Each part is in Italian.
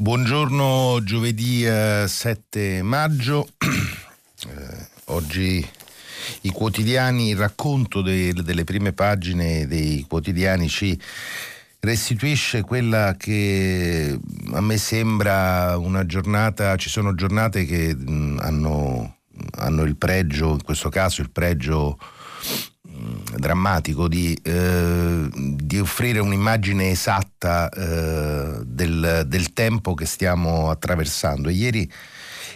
Buongiorno, giovedì eh, 7 maggio. eh, oggi i quotidiani, il racconto de, delle prime pagine dei quotidiani ci restituisce quella che a me sembra una giornata, ci sono giornate che mh, hanno, hanno, il pregio, in questo caso il pregio drammatico di, eh, di, offrire un'immagine esatta eh, del, del, tempo che stiamo attraversando. E ieri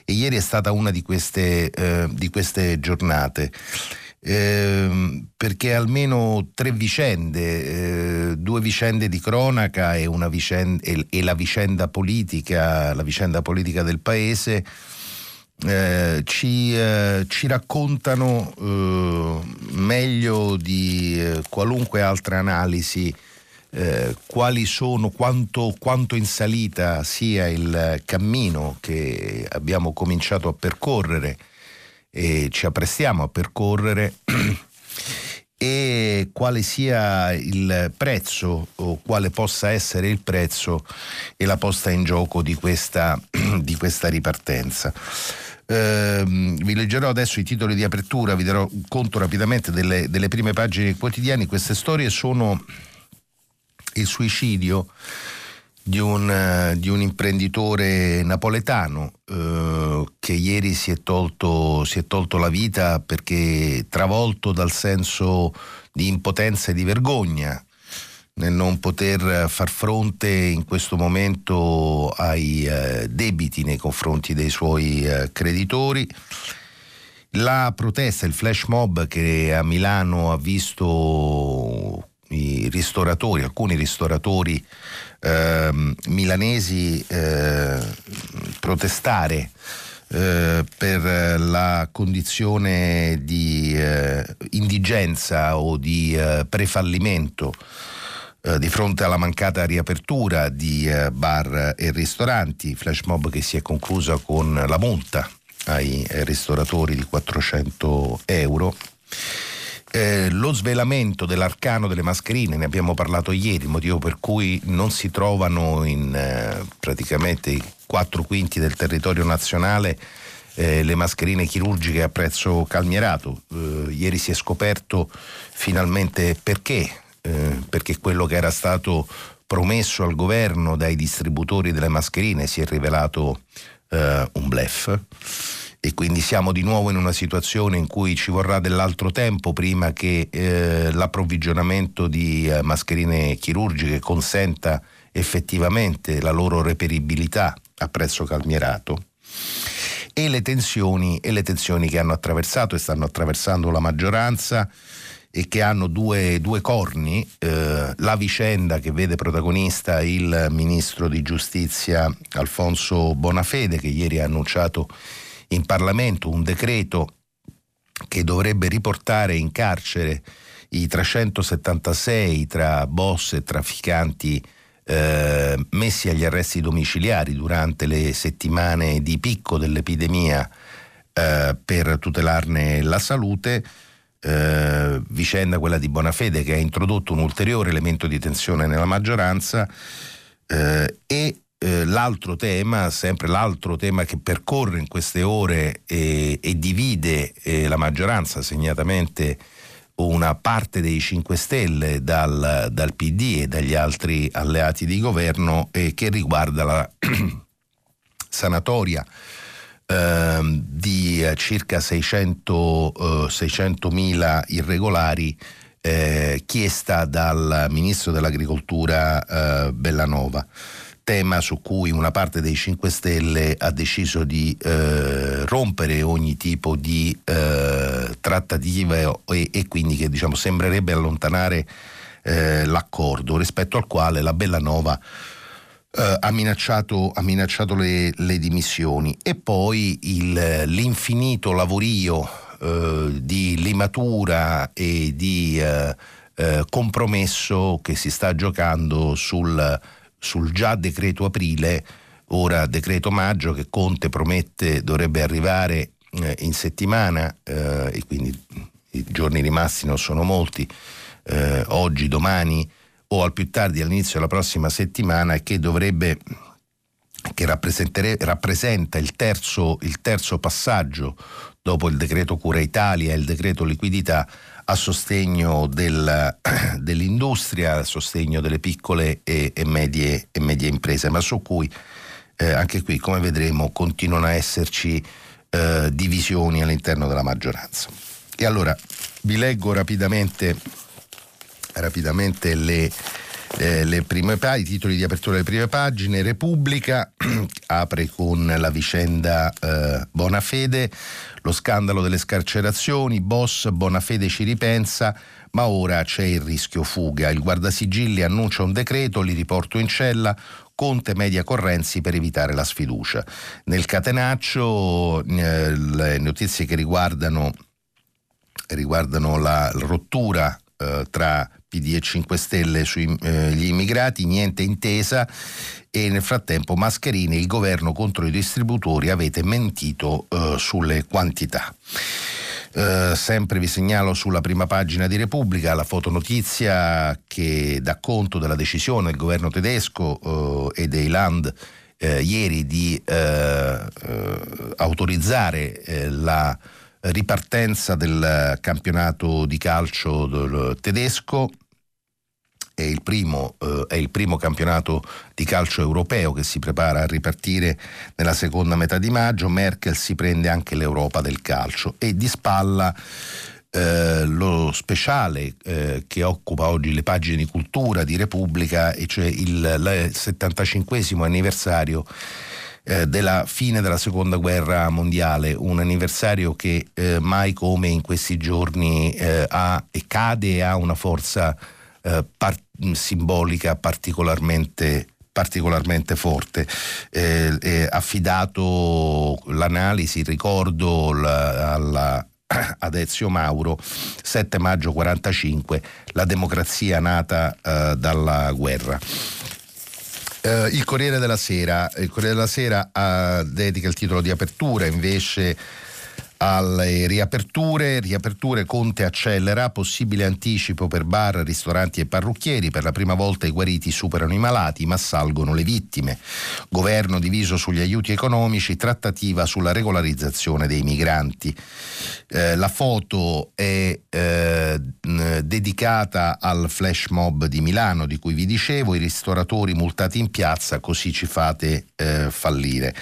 e ieri è stata una di queste, eh, di queste giornate. Eh, perché almeno tre vicende, eh, due vicende di cronaca e, vicenda, e, e, la vicenda politica, la vicenda politica del paese, eh, ci, eh, ci, raccontano eh, meglio di qualunque altra analisi eh, quali sono, quanto, quanto in salita sia il cammino che abbiamo cominciato a percorrere e ci apprestiamo a percorrere e quale sia il prezzo o quale possa essere il prezzo e la posta in gioco di questa, di questa ripartenza. Eh, vi leggerò adesso i titoli di apertura, vi darò conto rapidamente delle, delle prime pagine quotidiane. Queste storie sono il suicidio di un, uh, di un imprenditore napoletano uh, che ieri si è, tolto, si è tolto la vita perché travolto dal senso di impotenza e di vergogna nel non poter far fronte in questo momento ai uh, debiti nei confronti dei suoi creditori. La protesta, il flash mob che a Milano ha visto i ristoratori, alcuni ristoratori eh, milanesi eh, protestare eh, per la condizione di eh, indigenza o di eh, prefallimento eh, di fronte alla mancata riapertura di bar e ristoranti, flash mob che si è conclusa con la multa ai ristoratori di 400 euro eh, lo svelamento dell'arcano delle mascherine, ne abbiamo parlato ieri, motivo per cui non si trovano in eh, praticamente i quattro quinti del territorio nazionale eh, le mascherine chirurgiche a prezzo calmierato. Eh, ieri si è scoperto finalmente perché, eh, perché quello che era stato promesso al governo dai distributori delle mascherine si è rivelato eh, un blef. E quindi siamo di nuovo in una situazione in cui ci vorrà dell'altro tempo prima che eh, l'approvvigionamento di eh, mascherine chirurgiche consenta effettivamente la loro reperibilità a prezzo calmierato e le tensioni, e le tensioni che hanno attraversato e stanno attraversando la maggioranza e che hanno due, due corni, eh, la vicenda che vede protagonista il ministro di giustizia Alfonso Bonafede che ieri ha annunciato in Parlamento un decreto che dovrebbe riportare in carcere i 376 tra boss e trafficanti eh, messi agli arresti domiciliari durante le settimane di picco dell'epidemia eh, per tutelarne la salute. Eh, vicenda quella di Bonafede che ha introdotto un ulteriore elemento di tensione nella maggioranza eh, e eh, l'altro tema, sempre l'altro tema che percorre in queste ore e, divide eh, la maggioranza, segnatamente una parte dei 5 Stelle dal, dal PD e dagli altri alleati di governo e che riguarda la sanatoria eh, di circa 600, eh, 600.000 irregolari eh, chiesta dal ministro dell'agricoltura eh, Bellanova. Tema su cui una parte dei 5 Stelle ha deciso di eh, rompere ogni tipo di eh, trattativa e, e, quindi che diciamo, sembrerebbe allontanare eh, l'accordo rispetto al quale la Bellanova Uh, ha minacciato, ha minacciato le, le, dimissioni. E poi il, l'infinito lavorio uh, di limatura e di uh, compromesso che si sta giocando sul, sul già decreto aprile, ora decreto maggio che Conte promette dovrebbe arrivare in settimana e quindi i giorni rimasti non sono molti, oggi, domani o al più tardi all'inizio della prossima settimana che dovrebbe che rappresenta il terzo, il terzo passaggio dopo il decreto cura Italia e il decreto liquidità a sostegno del, dell'industria, a sostegno delle piccole e, e, medie, e medie, imprese, ma su cui eh, anche qui, come vedremo, continuano a esserci eh, divisioni all'interno della maggioranza. E allora vi leggo rapidamente rapidamente le, eh, prime i titoli di apertura delle prime pagine. Repubblica apre con la vicenda eh, Bonafede, lo scandalo delle scarcerazioni, boss Bonafede ci ripensa, ma ora c'è il rischio fuga. Il guardasigilli annuncia un decreto, li riporto in cella, Conte media Correnzi per evitare la sfiducia. Nel catenaccio eh, le notizie che riguardano, riguardano la rottura eh, tra PD e 5 Stelle sugli eh, immigrati, niente intesa e nel frattempo mascherine, il governo contro i distributori avete mentito eh, sulle quantità. Uh, sempre vi segnalo sulla prima pagina di Repubblica la fotonotizia che dà conto della decisione del governo tedesco uh, e dei Land uh, ieri di autorizzare la ripartenza del campionato di calcio tedesco è il, primo, eh, è il primo campionato di calcio europeo che si prepara a ripartire nella seconda metà di maggio. Merkel si prende anche l'Europa del calcio e di spalla eh, lo speciale eh, che occupa oggi le pagine di cultura di Repubblica, e cioè il, il 75 anniversario eh, della fine della seconda guerra mondiale, un anniversario che eh, mai come in questi giorni eh, ha e cade e ha una forza eh, par- simbolica particolarmente particolarmente forte. Eh, eh, affidato l'analisi, ricordo la, alla, ad Ezio Mauro, 7 maggio 45, la democrazia nata eh, dalla guerra. Eh, il Corriere della Sera, il Corriere della Sera dedica il titolo di apertura invece alle riaperture, riaperture Conte accelera, possibile anticipo per bar, ristoranti e parrucchieri, per la prima volta i guariti superano i malati ma salgono le vittime, governo diviso sugli aiuti economici, trattativa sulla regolarizzazione dei migranti. Eh, la foto è eh, dedicata al flash mob di Milano di cui vi dicevo, i ristoratori multati in piazza così ci fate eh, fallire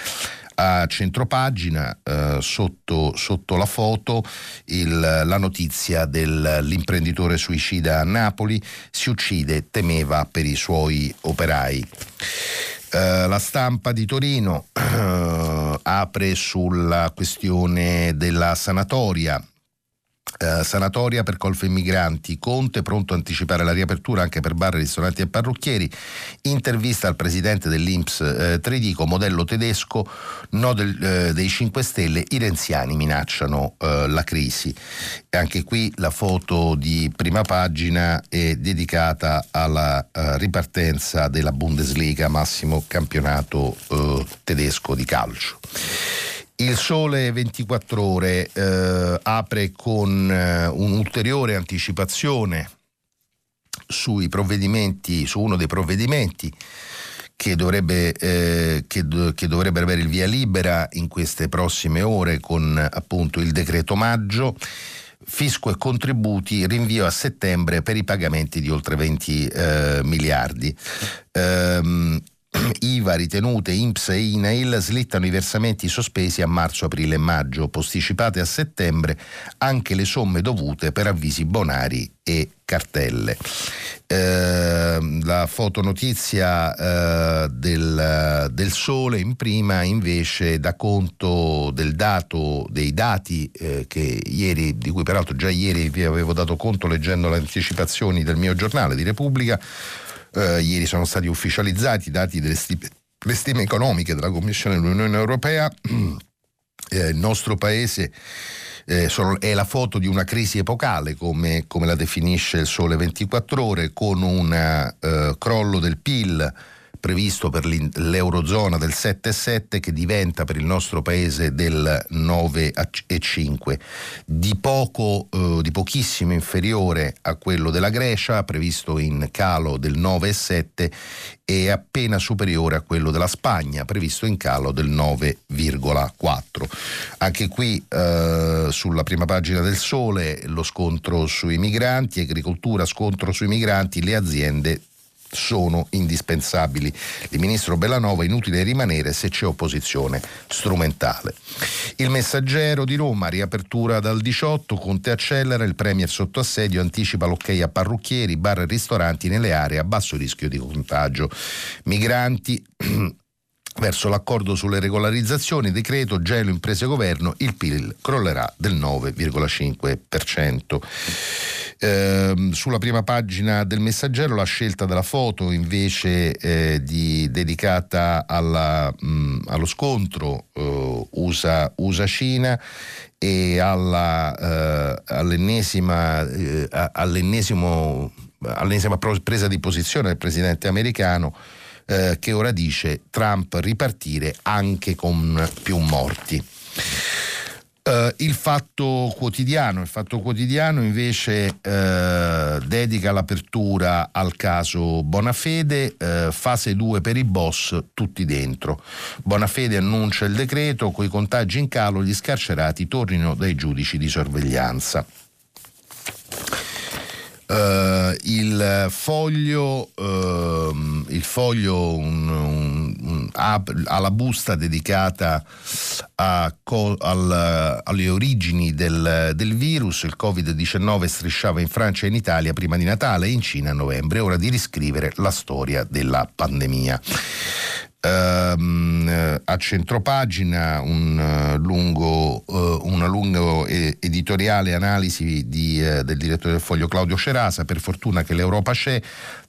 a centropagina, eh, sotto, sotto, la foto, il, la notizia dell'imprenditore suicida a Napoli, si uccide, temeva per i suoi operai. Uh, la stampa di Torino uh, apre sulla questione della sanatoria eh, sanatoria per colfe migranti, Conte pronto a anticipare la riapertura anche per bar, ristoranti e parrucchieri, intervista al presidente dell'Inps eh, Tridico, modello tedesco, no del, eh, dei 5 Stelle, i renziani minacciano eh, la crisi. E anche qui la foto di prima pagina è dedicata alla eh, ripartenza della Bundesliga, massimo campionato tedesco di calcio. Il Sole 24 Ore eh, apre con eh, un'ulteriore anticipazione sui provvedimenti, su uno dei provvedimenti che, dovrebbe, eh, che, che dovrebbero avere il via libera in queste prossime ore con appunto il decreto maggio fisco e contributi, rinvio a settembre per i pagamenti di oltre 20 eh, miliardi. Um, IVA ritenute INPS e INAIL slittano i versamenti sospesi a marzo, aprile e maggio, posticipate a settembre anche le somme dovute per avvisi bonari e cartelle. Eh, la fotonotizia eh, del, del, Sole in prima invece dà conto del dato, dei dati eh, che ieri, di cui peraltro già ieri vi avevo dato conto leggendo le anticipazioni del mio giornale di Repubblica Eh, ieri sono stati ufficializzati i dati delle stime, stime economiche della Commissione dell'Unione Europea. Eh, il nostro paese eh, sono, è la foto di una crisi epocale, come, come, la definisce il Sole 24 Ore, con un eh, crollo del PIL previsto per l'Eurozona del 7,7 che diventa per il nostro paese del 9,5, di, poco, eh, di pochissimo inferiore a quello della Grecia, previsto in calo del 9,7 e appena superiore a quello della Spagna, previsto in calo del 9,4. Anche qui eh, sulla prima pagina del Sole lo scontro sui migranti, agricoltura, scontro sui migranti, le aziende sono indispensabili. Il ministro Bellanova inutile rimanere se c'è opposizione strumentale. Il messaggero di Roma, riapertura dal 18, Conte accelera, il Premier sotto assedio anticipa l'ok a parrucchieri, bar e ristoranti nelle aree a basso rischio di contagio. Migranti verso l'accordo sulle regolarizzazioni, decreto, gelo, imprese governo, il PIL crollerà del 9,5%. Eh, sulla prima pagina del messaggero la scelta della foto invece eh, di, dedicata alla, mh, allo scontro eh, USA, USA-Cina e alla, eh, all'ennesima, eh, all'ennesima presa di posizione del presidente americano eh, che ora dice Trump ripartire anche con più morti. Uh, il fatto quotidiano, il fatto quotidiano invece uh, dedica l'apertura al caso Bonafede, uh, fase 2 per i boss, tutti dentro. Bonafede annuncia il decreto, coi contagi in calo gli scarcerati tornino dai giudici di sorveglianza. Uh, il foglio, uh, il foglio un, un, un, ha, ha, la busta dedicata a, al, alle origini del, del, virus. Il Covid-19 strisciava in Francia e in Italia prima di Natale e in Cina a novembre. Ora di riscrivere la storia della pandemia. Uh, a centropagina un, uh, lungo, uh, una lunga editoriale analisi di, del direttore del foglio Claudio Cerasa, per fortuna che l'Europa c'è,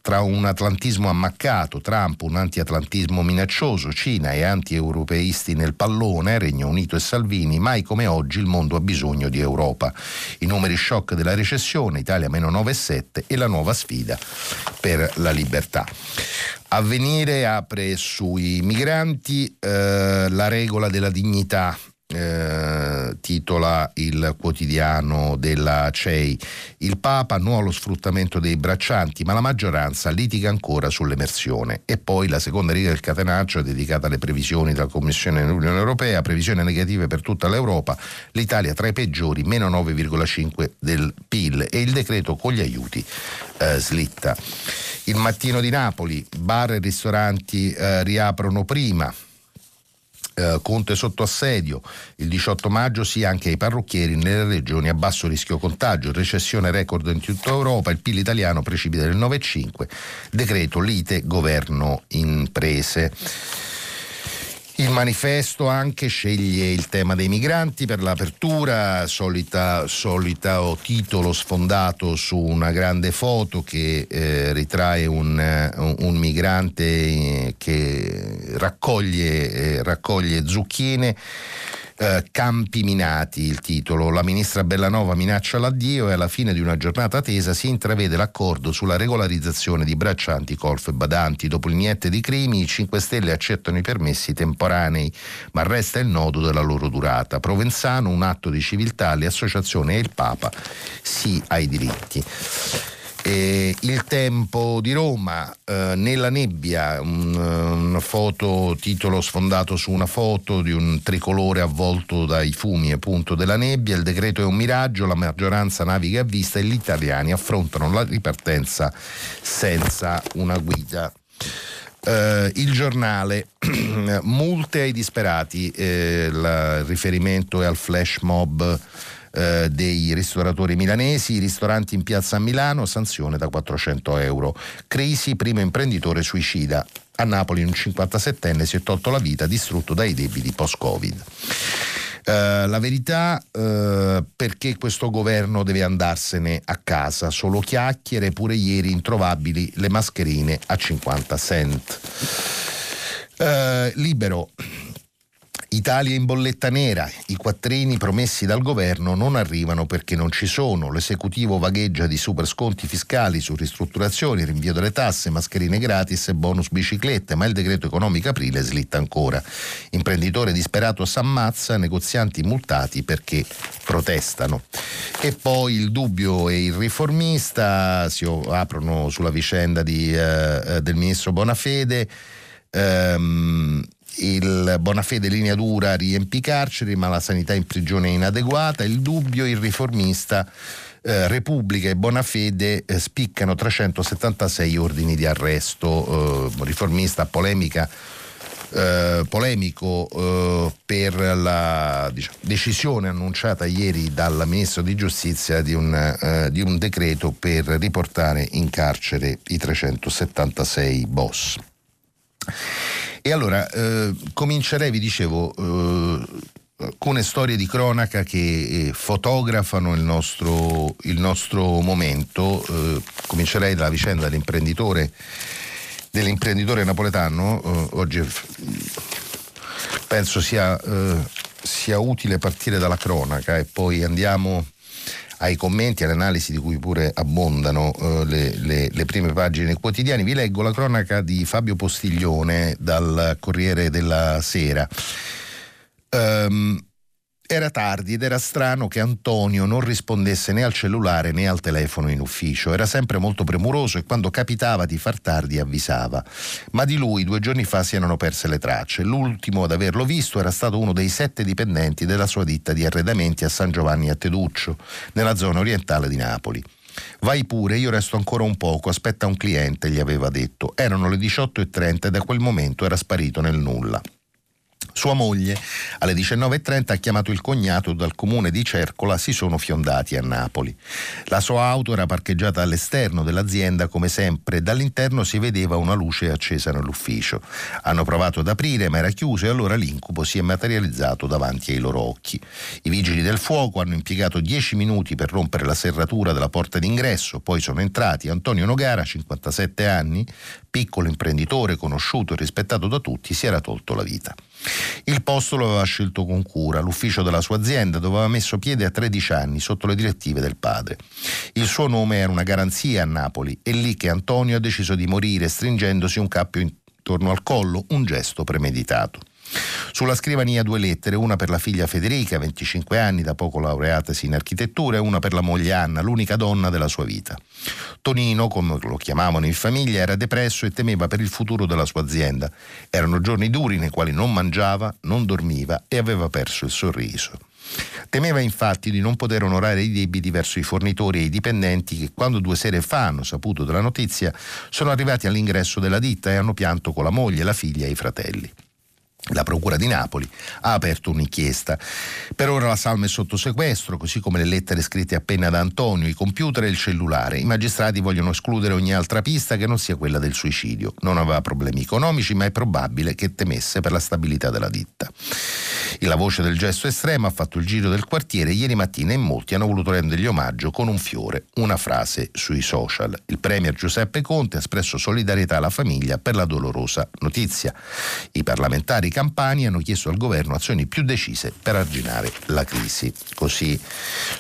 tra un atlantismo ammaccato, Trump, un antiatlantismo minaccioso, Cina e anti-europeisti nel pallone, Regno Unito e Salvini, mai come oggi il mondo ha bisogno di Europa. I numeri shock della recessione, Italia meno 9,7 e la nuova sfida per la libertà. Avvenire apre sui migranti eh, la regola della dignità eh, titola il quotidiano della CEI. Il Papa nuovo lo sfruttamento dei braccianti, ma la maggioranza litiga ancora sull'emersione. E poi la seconda riga del catenaccio è dedicata alle previsioni della Commissione dell'Unione Europea, previsioni negative per tutta l'Europa, l'Italia tra i peggiori, meno 9,5 del PIL e il decreto con gli aiuti eh, slitta. Il mattino di Napoli, bar e ristoranti eh, riaprono prima. Eh, Conte sotto assedio, il 18 maggio sì anche ai parrucchieri nelle regioni a basso rischio contagio, recessione record in tutta Europa, il PIL italiano precipita del 9,5, decreto lite governo imprese. Il manifesto anche sceglie il tema dei migranti per l'apertura, solita, solita titolo sfondato su una grande foto che eh, ritrae un, un, un, migrante che raccoglie, eh, raccoglie zucchine eh, campi minati il titolo. La ministra Bellanova minaccia l'addio e alla fine di una giornata tesa si intravede l'accordo sulla regolarizzazione di braccianti, colf e badanti. Dopo il niente di crimi, i 5 Stelle accettano i permessi temporanei, ma resta il nodo della loro durata. Provenzano, un atto di civiltà, le associazioni e il Papa, sì ai diritti. Eh, il tempo di Roma, eh, nella nebbia, un, una foto, titolo sfondato su una foto di un tricolore avvolto dai fumi appunto della nebbia, il decreto è un miraggio, la maggioranza naviga a vista e gli italiani affrontano la ripartenza senza una guida. Uh, il giornale, multe ai disperati, eh, il riferimento è al flash mob eh, dei ristoratori milanesi, i ristoranti in piazza a Milano, sanzione da 400 euro. Crisi, primo imprenditore suicida. A Napoli un 57enne si è tolto la vita distrutto dai debiti post-Covid. Uh, la verità uh, perché questo governo deve andarsene a casa, solo chiacchiere, pure ieri introvabili le mascherine a 50 cent. Uh, libero Italia in bolletta nera, i quattrini promessi dal governo non arrivano perché non ci sono, l'esecutivo vagheggia di super sconti fiscali su ristrutturazioni, rinvio delle tasse, mascherine gratis e bonus biciclette, ma il decreto economico aprile slitta ancora. Imprenditore disperato s'ammazza, negozianti multati perché protestano. E poi il dubbio e il riformista si aprono sulla vicenda di, eh, del ministro Bonafede. Um, il Bonafede linea dura riempì carceri, ma la sanità in prigione è inadeguata, il dubbio, il riformista. Eh, Repubblica e Bonafede eh, spiccano 376 ordini di arresto, eh, riformista polemica eh, polemico eh, per la diciamo, decisione annunciata ieri dal Ministro di Giustizia di un, eh, di un decreto per riportare in carcere i 376 boss. E allora eh, comincerei, vi dicevo, eh, alcune storie di cronaca che eh, fotografano il nostro, il nostro momento. Eh, comincerei dalla vicenda dell'imprenditore, dell'imprenditore napoletano. Eh, oggi penso sia, eh, sia utile partire dalla cronaca e poi andiamo ai commenti, alle analisi di cui pure abbondano eh, le, le, le, prime pagine quotidiane, vi leggo la cronaca di Fabio Postiglione dal Corriere della Sera. Um, era tardi ed era strano che Antonio non rispondesse né al cellulare né al telefono in ufficio. Era sempre molto premuroso e quando capitava di far tardi avvisava. Ma di lui due giorni fa si erano perse le tracce. L'ultimo ad averlo visto era stato uno dei sette dipendenti della sua ditta di arredamenti a San Giovanni a Teduccio, nella zona orientale di Napoli. Vai pure, io resto ancora un poco, aspetta un cliente, gli aveva detto. Erano le 18.30 e da quel momento era sparito nel nulla. Sua moglie alle 19.30 ha chiamato il cognato dal comune di Cercola, si sono fiondati a Napoli. La sua auto era parcheggiata all'esterno dell'azienda come sempre, dall'interno si vedeva una luce accesa nell'ufficio. Hanno provato ad aprire ma era chiuso e allora l'incubo si è materializzato davanti ai loro occhi. I vigili del fuoco hanno impiegato 10 minuti per rompere la serratura della porta d'ingresso, poi sono entrati Antonio Nogara, 57 anni, piccolo imprenditore conosciuto e rispettato da tutti, si era tolto la vita. Il posto lo aveva scelto con cura, l'ufficio della sua azienda dove aveva messo piede a 13 anni sotto le direttive del padre. Il suo nome era una garanzia a Napoli, è lì che Antonio ha deciso di morire stringendosi un cappio intorno al collo, un gesto premeditato. Sulla scrivania due lettere, una per la figlia Federica, 25 anni, da poco laureatasi in architettura, e una per la moglie Anna, l'unica donna della sua vita. Tonino, come lo chiamavano in famiglia, era depresso e temeva per il futuro della sua azienda. Erano giorni duri nei quali non mangiava, non dormiva e aveva perso il sorriso. Temeva infatti di non poter onorare i debiti verso i fornitori e i dipendenti che quando due sere fa hanno saputo della notizia sono arrivati all'ingresso della ditta e hanno pianto con la moglie, la figlia e i fratelli. La Procura di Napoli ha aperto un'inchiesta. Per ora la salma è sotto sequestro, così come le lettere scritte appena da Antonio, i computer e il cellulare. I magistrati vogliono escludere ogni altra pista che non sia quella del suicidio. Non aveva problemi economici, ma è probabile che temesse per la stabilità della ditta. La voce del gesto estremo ha fatto il giro del quartiere ieri mattina e molti hanno voluto rendergli omaggio con un fiore, una frase sui social. Il premier Giuseppe Conte ha espresso solidarietà alla famiglia per la dolorosa notizia. I parlamentari campani hanno chiesto al governo azioni più decise per arginare la crisi. Così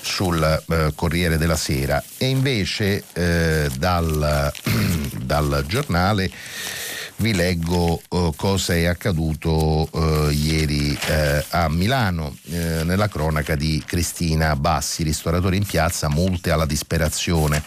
sul eh, Corriere della Sera. E invece eh, dal, dal giornale vi leggo uh, cosa è accaduto uh, ieri uh, a Milano nella cronaca di Cristina Bassi, ristoratori in piazza, multe alla disperazione.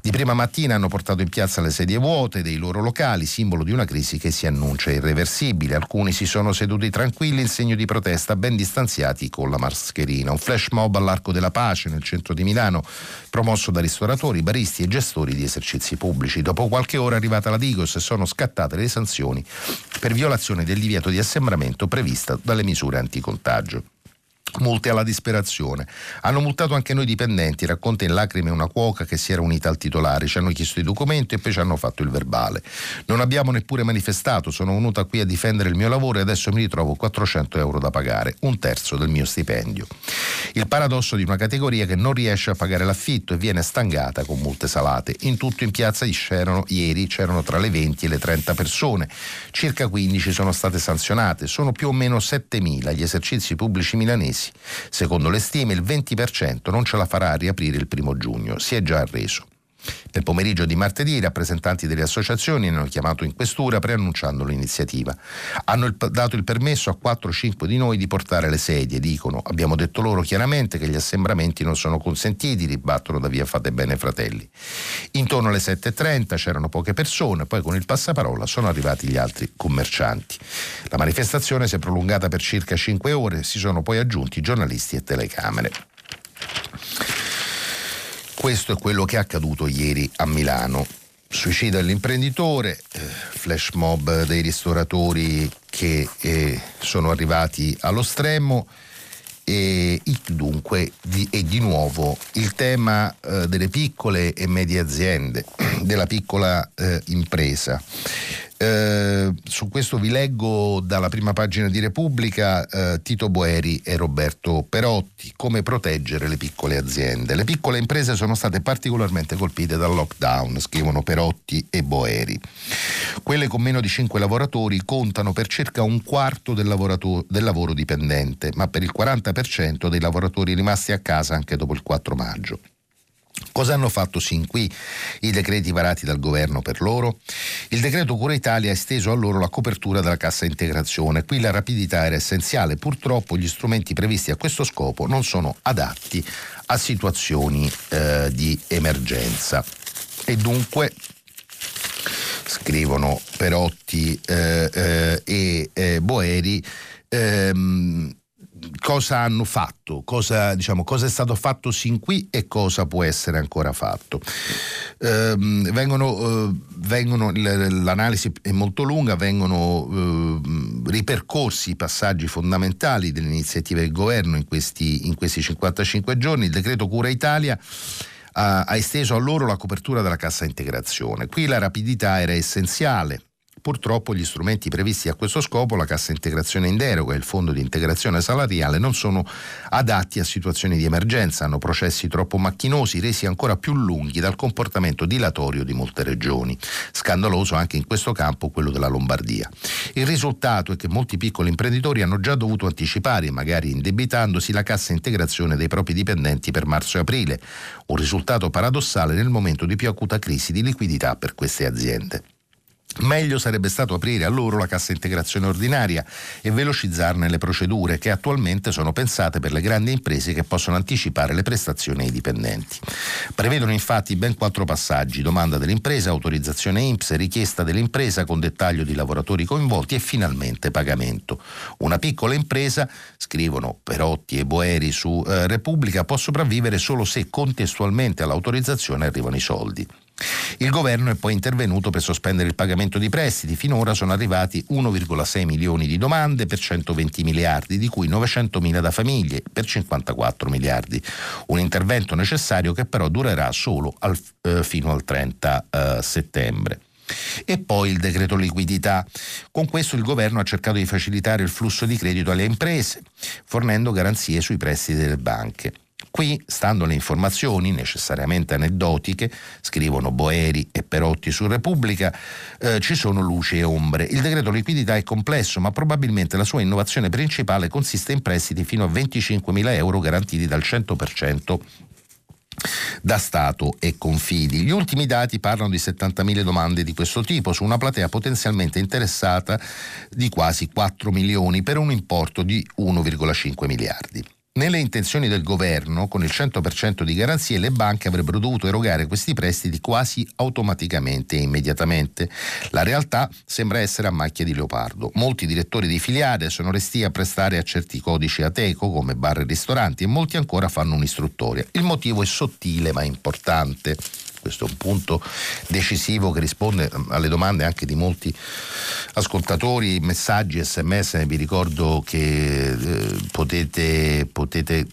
Di prima mattina hanno portato in piazza le sedie vuote dei loro locali, simbolo di una crisi che si annuncia irreversibile. Alcuni si sono seduti tranquilli in segno di protesta, ben distanziati con la mascherina. Un flash mob all'Arco della Pace nel centro di Milano, promosso da ristoratori, baristi e gestori di esercizi pubblici. Dopo qualche ora è arrivata la Digos e sono scattate le sanzioni per violazione del divieto di assembramento prevista dalle misure anticontagio. Multe alla disperazione. Hanno multato anche noi dipendenti, racconta in lacrime una cuoca che si era unita al titolare, ci hanno chiesto i documenti e poi ci hanno fatto il verbale. Non abbiamo neppure manifestato, sono venuta qui a difendere il mio lavoro e adesso mi ritrovo 400 euro da pagare, un terzo del mio stipendio. Il paradosso di una categoria che non riesce a pagare l'affitto e viene stangata con multe salate. In tutto in piazza c'erano, ieri c'erano tra le 20 e le 30 persone, circa 15 sono state sanzionate, sono più o meno 7.000 gli esercizi pubblici milanesi mesi. Secondo le stime il 20% non ce la farà a riaprire il primo giugno, si è già arreso. Nel pomeriggio di martedì i rappresentanti delle associazioni hanno chiamato in questura preannunciando l'iniziativa. Hanno il, dato il permesso a 4-5 di noi di portare le sedie, dicono. Abbiamo detto loro chiaramente che gli assembramenti non sono consentiti, ribattono da via Fate Bene Fratelli. Intorno alle 7.30 c'erano poche persone, poi con il passaparola sono arrivati gli altri commercianti. La manifestazione si è prolungata per circa 5 ore, si sono poi aggiunti giornalisti e telecamere. Questo è quello che è accaduto ieri a Milano. Suicida l'imprenditore, eh, flash mob dei ristoratori che eh, sono arrivati allo stremo e dunque di, e di nuovo il tema eh, delle piccole e medie aziende, della piccola eh, impresa. Eh, su questo vi leggo dalla prima pagina di Repubblica eh, Tito Boeri e Roberto Perotti come proteggere le piccole aziende. Le piccole imprese sono state particolarmente colpite dal lockdown, scrivono Perotti e Boeri. Quelle con meno di 5 lavoratori contano per circa un quarto del, del lavoro dipendente, ma per il 40% dei lavoratori rimasti a casa anche dopo il 4 maggio. Cosa hanno fatto sin qui i decreti varati dal governo per loro? Il decreto Cura Italia ha esteso a loro la copertura della cassa integrazione. Qui la rapidità era essenziale. Purtroppo gli strumenti previsti a questo scopo non sono adatti a situazioni eh, di emergenza. E dunque scrivono Perotti eh, eh, e eh, Boeri, ehm, cosa hanno fatto, cosa, diciamo, cosa, è stato fatto sin qui e cosa può essere ancora fatto. Ehm, vengono, eh, vengono, l'analisi è molto lunga, vengono eh, ripercorsi i passaggi fondamentali delle iniziative del governo in questi, in questi 55 giorni. Il decreto Cura Italia ha esteso a loro la copertura della cassa integrazione. Qui la rapidità era essenziale Purtroppo gli strumenti previsti a questo scopo, la cassa integrazione in deroga e il fondo di integrazione salariale, non sono adatti a situazioni di emergenza, hanno processi troppo macchinosi, resi ancora più lunghi dal comportamento dilatorio di molte regioni. Scandaloso anche in questo campo quello della Lombardia. Il risultato è che molti piccoli imprenditori hanno già dovuto anticipare, magari indebitandosi, la cassa integrazione dei propri dipendenti per marzo e aprile, un risultato paradossale nel momento di più acuta crisi di liquidità per queste aziende. Meglio sarebbe stato aprire a loro la cassa integrazione ordinaria e velocizzarne le procedure che attualmente sono pensate per le grandi imprese che possono anticipare le prestazioni ai dipendenti. Prevedono infatti ben quattro passaggi, domanda dell'impresa, autorizzazione INPS, richiesta dell'impresa con dettaglio di lavoratori coinvolti e finalmente pagamento. Una piccola impresa, scrivono Perotti e Boeri su eh, Repubblica, può sopravvivere solo se contestualmente all'autorizzazione arrivano i soldi. Il governo è poi intervenuto per sospendere il pagamento di prestiti. Finora sono arrivati 1,6 milioni di domande per 120 miliardi, di cui 900 mila da famiglie per 54 miliardi. Un intervento necessario che però durerà solo al, eh, fino al 30 eh, settembre. E poi il decreto liquidità. Con questo il governo ha cercato di facilitare il flusso di credito alle imprese, fornendo garanzie sui prestiti delle banche. Qui, stando alle informazioni necessariamente aneddotiche, scrivono Boeri e Perotti su Repubblica, eh, ci sono luci e ombre. Il decreto liquidità è complesso, ma probabilmente la sua innovazione principale consiste in prestiti fino a 25.000 euro garantiti dal 100% da Stato e confidi. Gli ultimi dati parlano di 70.000 domande di questo tipo su una platea potenzialmente interessata di quasi 4 milioni per un importo di 1,5 miliardi. Nelle intenzioni del governo, con il 100% di garanzie, le banche avrebbero dovuto erogare questi prestiti quasi automaticamente e immediatamente. La realtà sembra essere a macchia di leopardo. Molti direttori di filiale sono resti a prestare a certi codici ateco come bar e ristoranti e molti ancora fanno un'istruttoria. Il motivo è sottile ma importante. Questo è un punto decisivo che risponde alle domande anche di molti ascoltatori, messaggi, sms. Vi ricordo che eh, potete, potete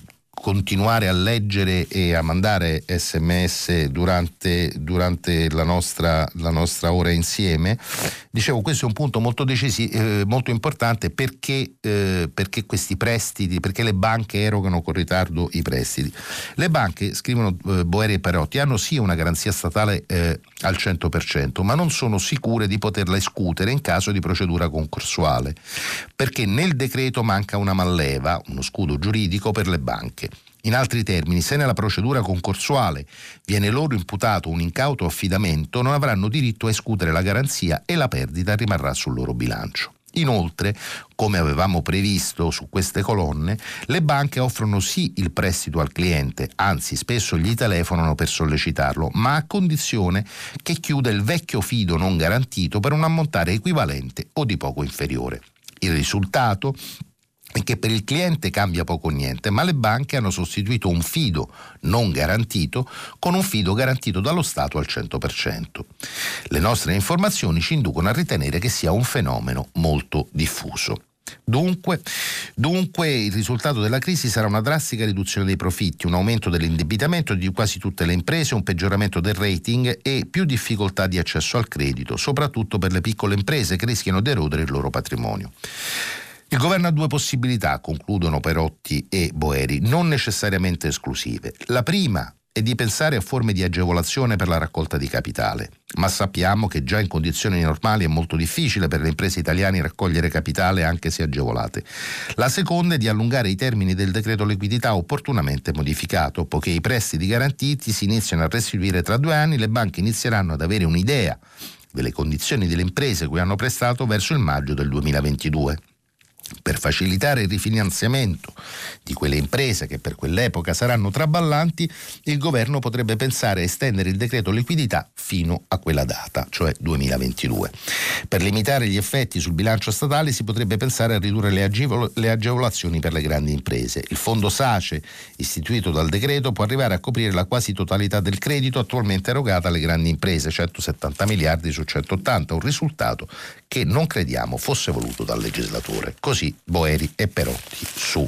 continuare a leggere e a mandare sms durante, durante la, nostra, la, nostra, ora insieme. Dicevo, questo è un punto molto, decisi, eh, molto importante perché, eh, perché, questi prestiti, perché le banche erogano con ritardo i prestiti. Le banche, scrivono eh, Boeri e Perotti, hanno sì una garanzia statale eh, al 100%, ma non sono sicure di poterla escutere in caso di procedura concorsuale, perché nel decreto manca una malleva, uno scudo giuridico per le banche. In altri termini, se nella procedura concorsuale viene loro imputato un incauto affidamento, non avranno diritto a escutere la garanzia e la perdita rimarrà sul loro bilancio. Inoltre, come avevamo previsto su queste colonne, le banche offrono sì il prestito al cliente, anzi spesso gli telefonano per sollecitarlo, ma a condizione che chiuda il vecchio fido non garantito per un ammontare equivalente o di poco inferiore. Il risultato che per il cliente cambia poco o niente, ma le banche hanno sostituito un fido non garantito con un fido garantito dallo Stato al 100%. Le nostre informazioni ci inducono a ritenere che sia un fenomeno molto diffuso. Dunque, dunque, il risultato della crisi sarà una drastica riduzione dei profitti, un aumento dell'indebitamento di quasi tutte le imprese, un peggioramento del rating e più difficoltà di accesso al credito, soprattutto per le piccole imprese che rischiano di erodere il loro patrimonio. Il governo ha due possibilità, concludono Perotti e Boeri, non necessariamente esclusive. La prima è di pensare a forme di agevolazione per la raccolta di capitale, ma sappiamo che già in condizioni normali è molto difficile per le imprese italiane raccogliere capitale anche se agevolate. La seconda è di allungare i termini del decreto liquidità opportunamente modificato, poiché i prestiti garantiti si iniziano a restituire tra due anni, le banche inizieranno ad avere un'idea delle condizioni delle imprese cui hanno prestato verso il maggio del 2022 per facilitare il rifinanziamento di quelle imprese che per quell'epoca saranno traballanti, il governo potrebbe pensare a estendere il decreto liquidità fino a quella data, cioè 2022. Per limitare gli effetti sul bilancio statale si potrebbe pensare a ridurre le, agevol- le agevolazioni per le grandi imprese. Il fondo SACE, istituito dal decreto, può arrivare a coprire la quasi totalità del credito attualmente erogato alle grandi imprese, 170 miliardi su 180, un risultato che non crediamo fosse voluto dal legislatore. Così Boeri e Perotti su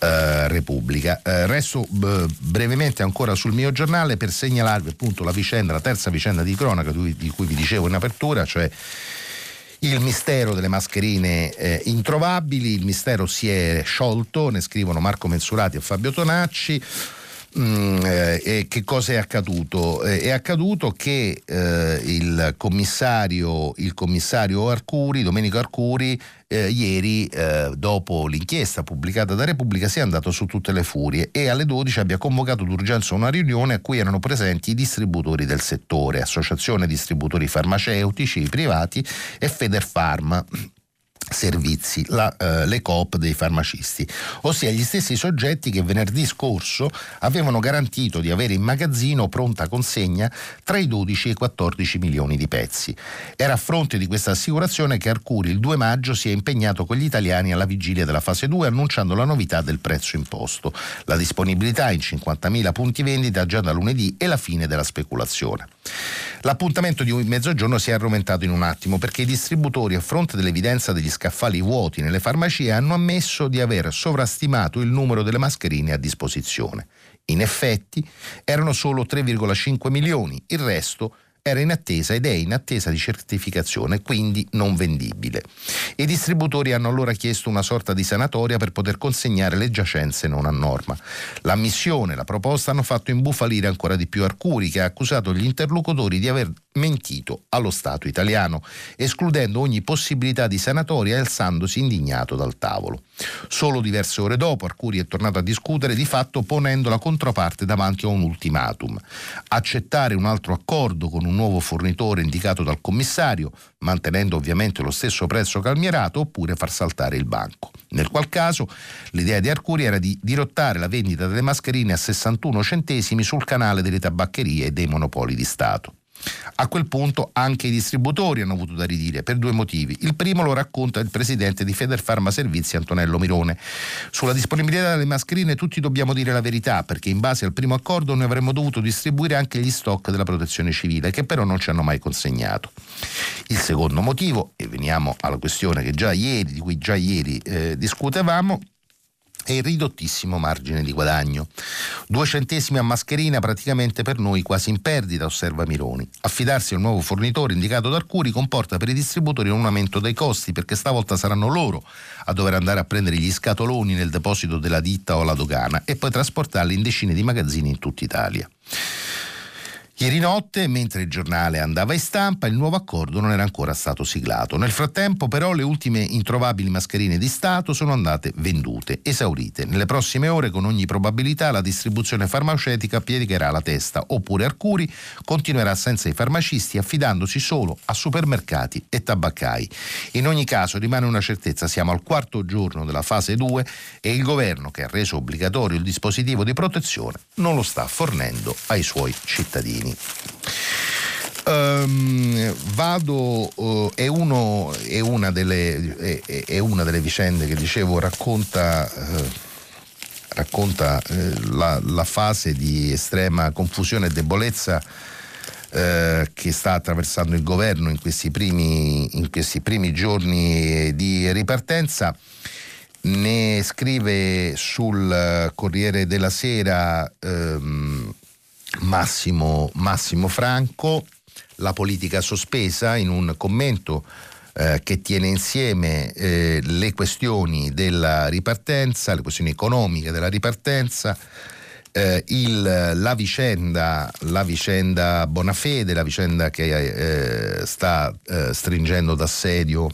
eh, Repubblica. Eh, resto b- brevemente ancora sul mio giornale per segnalarvi appunto la vicenda, la terza vicenda di cronaca di, di cui vi dicevo in apertura, cioè il mistero delle mascherine eh, introvabili, il mistero si è sciolto, ne scrivono Marco Mensurati e Fabio Tonacci. Mm, eh, che cosa è accaduto? Eh, è accaduto che eh, il, commissario, il, commissario, Arcuri, Domenico Arcuri, eh, ieri, dopo l'inchiesta pubblicata da Repubblica, si è andato su tutte le furie e alle 12 abbia convocato d'urgenza una riunione a cui erano presenti i distributori del settore, Associazione Distributori Farmaceutici Privati e Federfarma servizi, la, eh, le coop dei farmacisti, ossia gli stessi soggetti che venerdì scorso avevano garantito di avere in magazzino pronta consegna tra i 12 e i 14 milioni di pezzi. Era a fronte di questa assicurazione che Arcuri il 2 maggio si è impegnato con gli italiani alla vigilia della fase 2 annunciando la novità del prezzo imposto, la disponibilità in 50.000 punti vendita già da lunedì e la fine della speculazione. L'appuntamento di mezzogiorno si è argomentato in un attimo perché i distributori a fronte dell'evidenza degli scaffali vuoti nelle farmacie hanno ammesso di aver sovrastimato il numero delle mascherine a disposizione. In effetti erano solo 3,5 milioni, il resto era in attesa ed è in attesa di certificazione, quindi non vendibile. I distributori hanno allora chiesto una sorta di sanatoria per poter consegnare le giacenze non a norma. L'ammissione e la proposta hanno fatto imbufalire ancora di più Arcuri, che ha accusato gli interlocutori di aver mentito allo Stato italiano, escludendo ogni possibilità di sanatoria e alzandosi indignato dal tavolo. Solo diverse ore dopo Arcuri è tornato a discutere di fatto ponendo la controparte davanti a un ultimatum. Accettare un altro accordo con un nuovo fornitore indicato dal commissario, mantenendo ovviamente lo stesso prezzo calmierato, oppure far saltare il banco. Nel qual caso l'idea di Arcuri era di dirottare la vendita delle mascherine a 61 centesimi sul canale delle tabaccherie e dei monopoli di Stato. A quel punto anche i distributori hanno avuto da ridire per due motivi. Il primo lo racconta il presidente di Federfarma Servizi Antonello Mirone. Sulla disponibilità delle mascherine tutti dobbiamo dire la verità perché in base al primo accordo noi avremmo dovuto distribuire anche gli stock della protezione civile che però non ci hanno mai consegnato. Il secondo motivo, e veniamo alla questione ieri, di cui già ieri eh, discutevamo, e ridottissimo margine di guadagno. Due centesimi a mascherina praticamente per noi quasi in perdita, osserva Mironi. Affidarsi al nuovo fornitore indicato da Arcuri comporta per i distributori un aumento dei costi perché stavolta saranno loro a dover andare a prendere gli scatoloni nel deposito della ditta o alla dogana e poi trasportarli in decine di magazzini in tutta Italia. Ieri notte, mentre il giornale andava in stampa, il nuovo accordo non era ancora stato siglato. Nel frattempo, però, le ultime introvabili mascherine di Stato sono andate vendute, esaurite. Nelle prossime ore, con ogni probabilità, la distribuzione farmaceutica piegherà la testa, oppure Arcuri continuerà senza i farmacisti, affidandosi solo a supermercati e tabaccai. In ogni caso, rimane una certezza: siamo al quarto giorno della fase 2 e il governo, che ha reso obbligatorio il dispositivo di protezione, non lo sta fornendo ai suoi cittadini. Um, vado, uh, è, uno, è, una delle, è, è, una delle, vicende che dicevo racconta, uh, racconta uh, la, la, fase di estrema confusione e debolezza che sta attraversando il governo in questi primi, in questi primi giorni di ripartenza. Ne scrive sul Corriere della Sera um, Massimo, Massimo Franco, la politica sospesa in un commento eh, che tiene insieme eh, le questioni della ripartenza, le questioni economiche della ripartenza, eh, il, la, vicenda, la, vicenda, Bonafede, la vicenda che eh, sta eh, stringendo d'assedio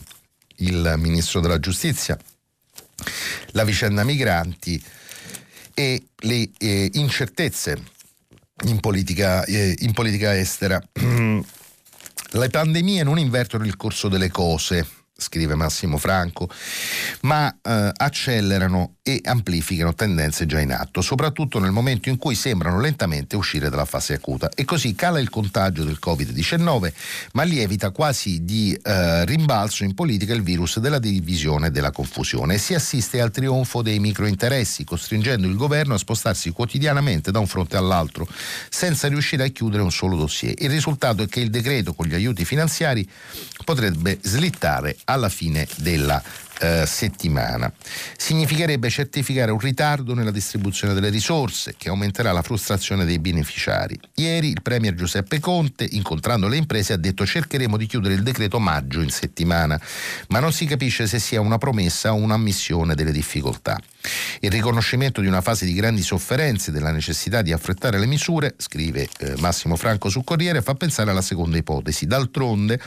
il ministro della giustizia, la vicenda migranti e le eh, incertezze in politica, eh, in politica estera. Le pandemie non invertono il corso delle cose scrive Massimo Franco, ma eh, accelerano e amplificano tendenze già in atto, soprattutto nel momento in cui sembrano lentamente uscire dalla fase acuta. E così cala il contagio del Covid-19, ma lievita quasi di eh, rimbalzo in politica il virus della divisione e della confusione e si assiste al trionfo dei microinteressi, costringendo il governo a spostarsi quotidianamente da un fronte all'altro, senza riuscire a chiudere un solo dossier. Il risultato è che il decreto con gli aiuti finanziari potrebbe slittare alla fine della eh, settimana. Significherebbe certificare un ritardo nella distribuzione delle risorse che aumenterà la frustrazione dei beneficiari. Ieri il Premier Giuseppe Conte, incontrando le imprese, ha detto cercheremo di chiudere il decreto maggio in settimana, ma non si capisce se sia una promessa o un'ammissione delle difficoltà. Il riconoscimento di una fase di grandi sofferenze e della necessità di affrettare le misure, scrive eh, Massimo Franco su Corriere, fa pensare alla seconda ipotesi. D'altronde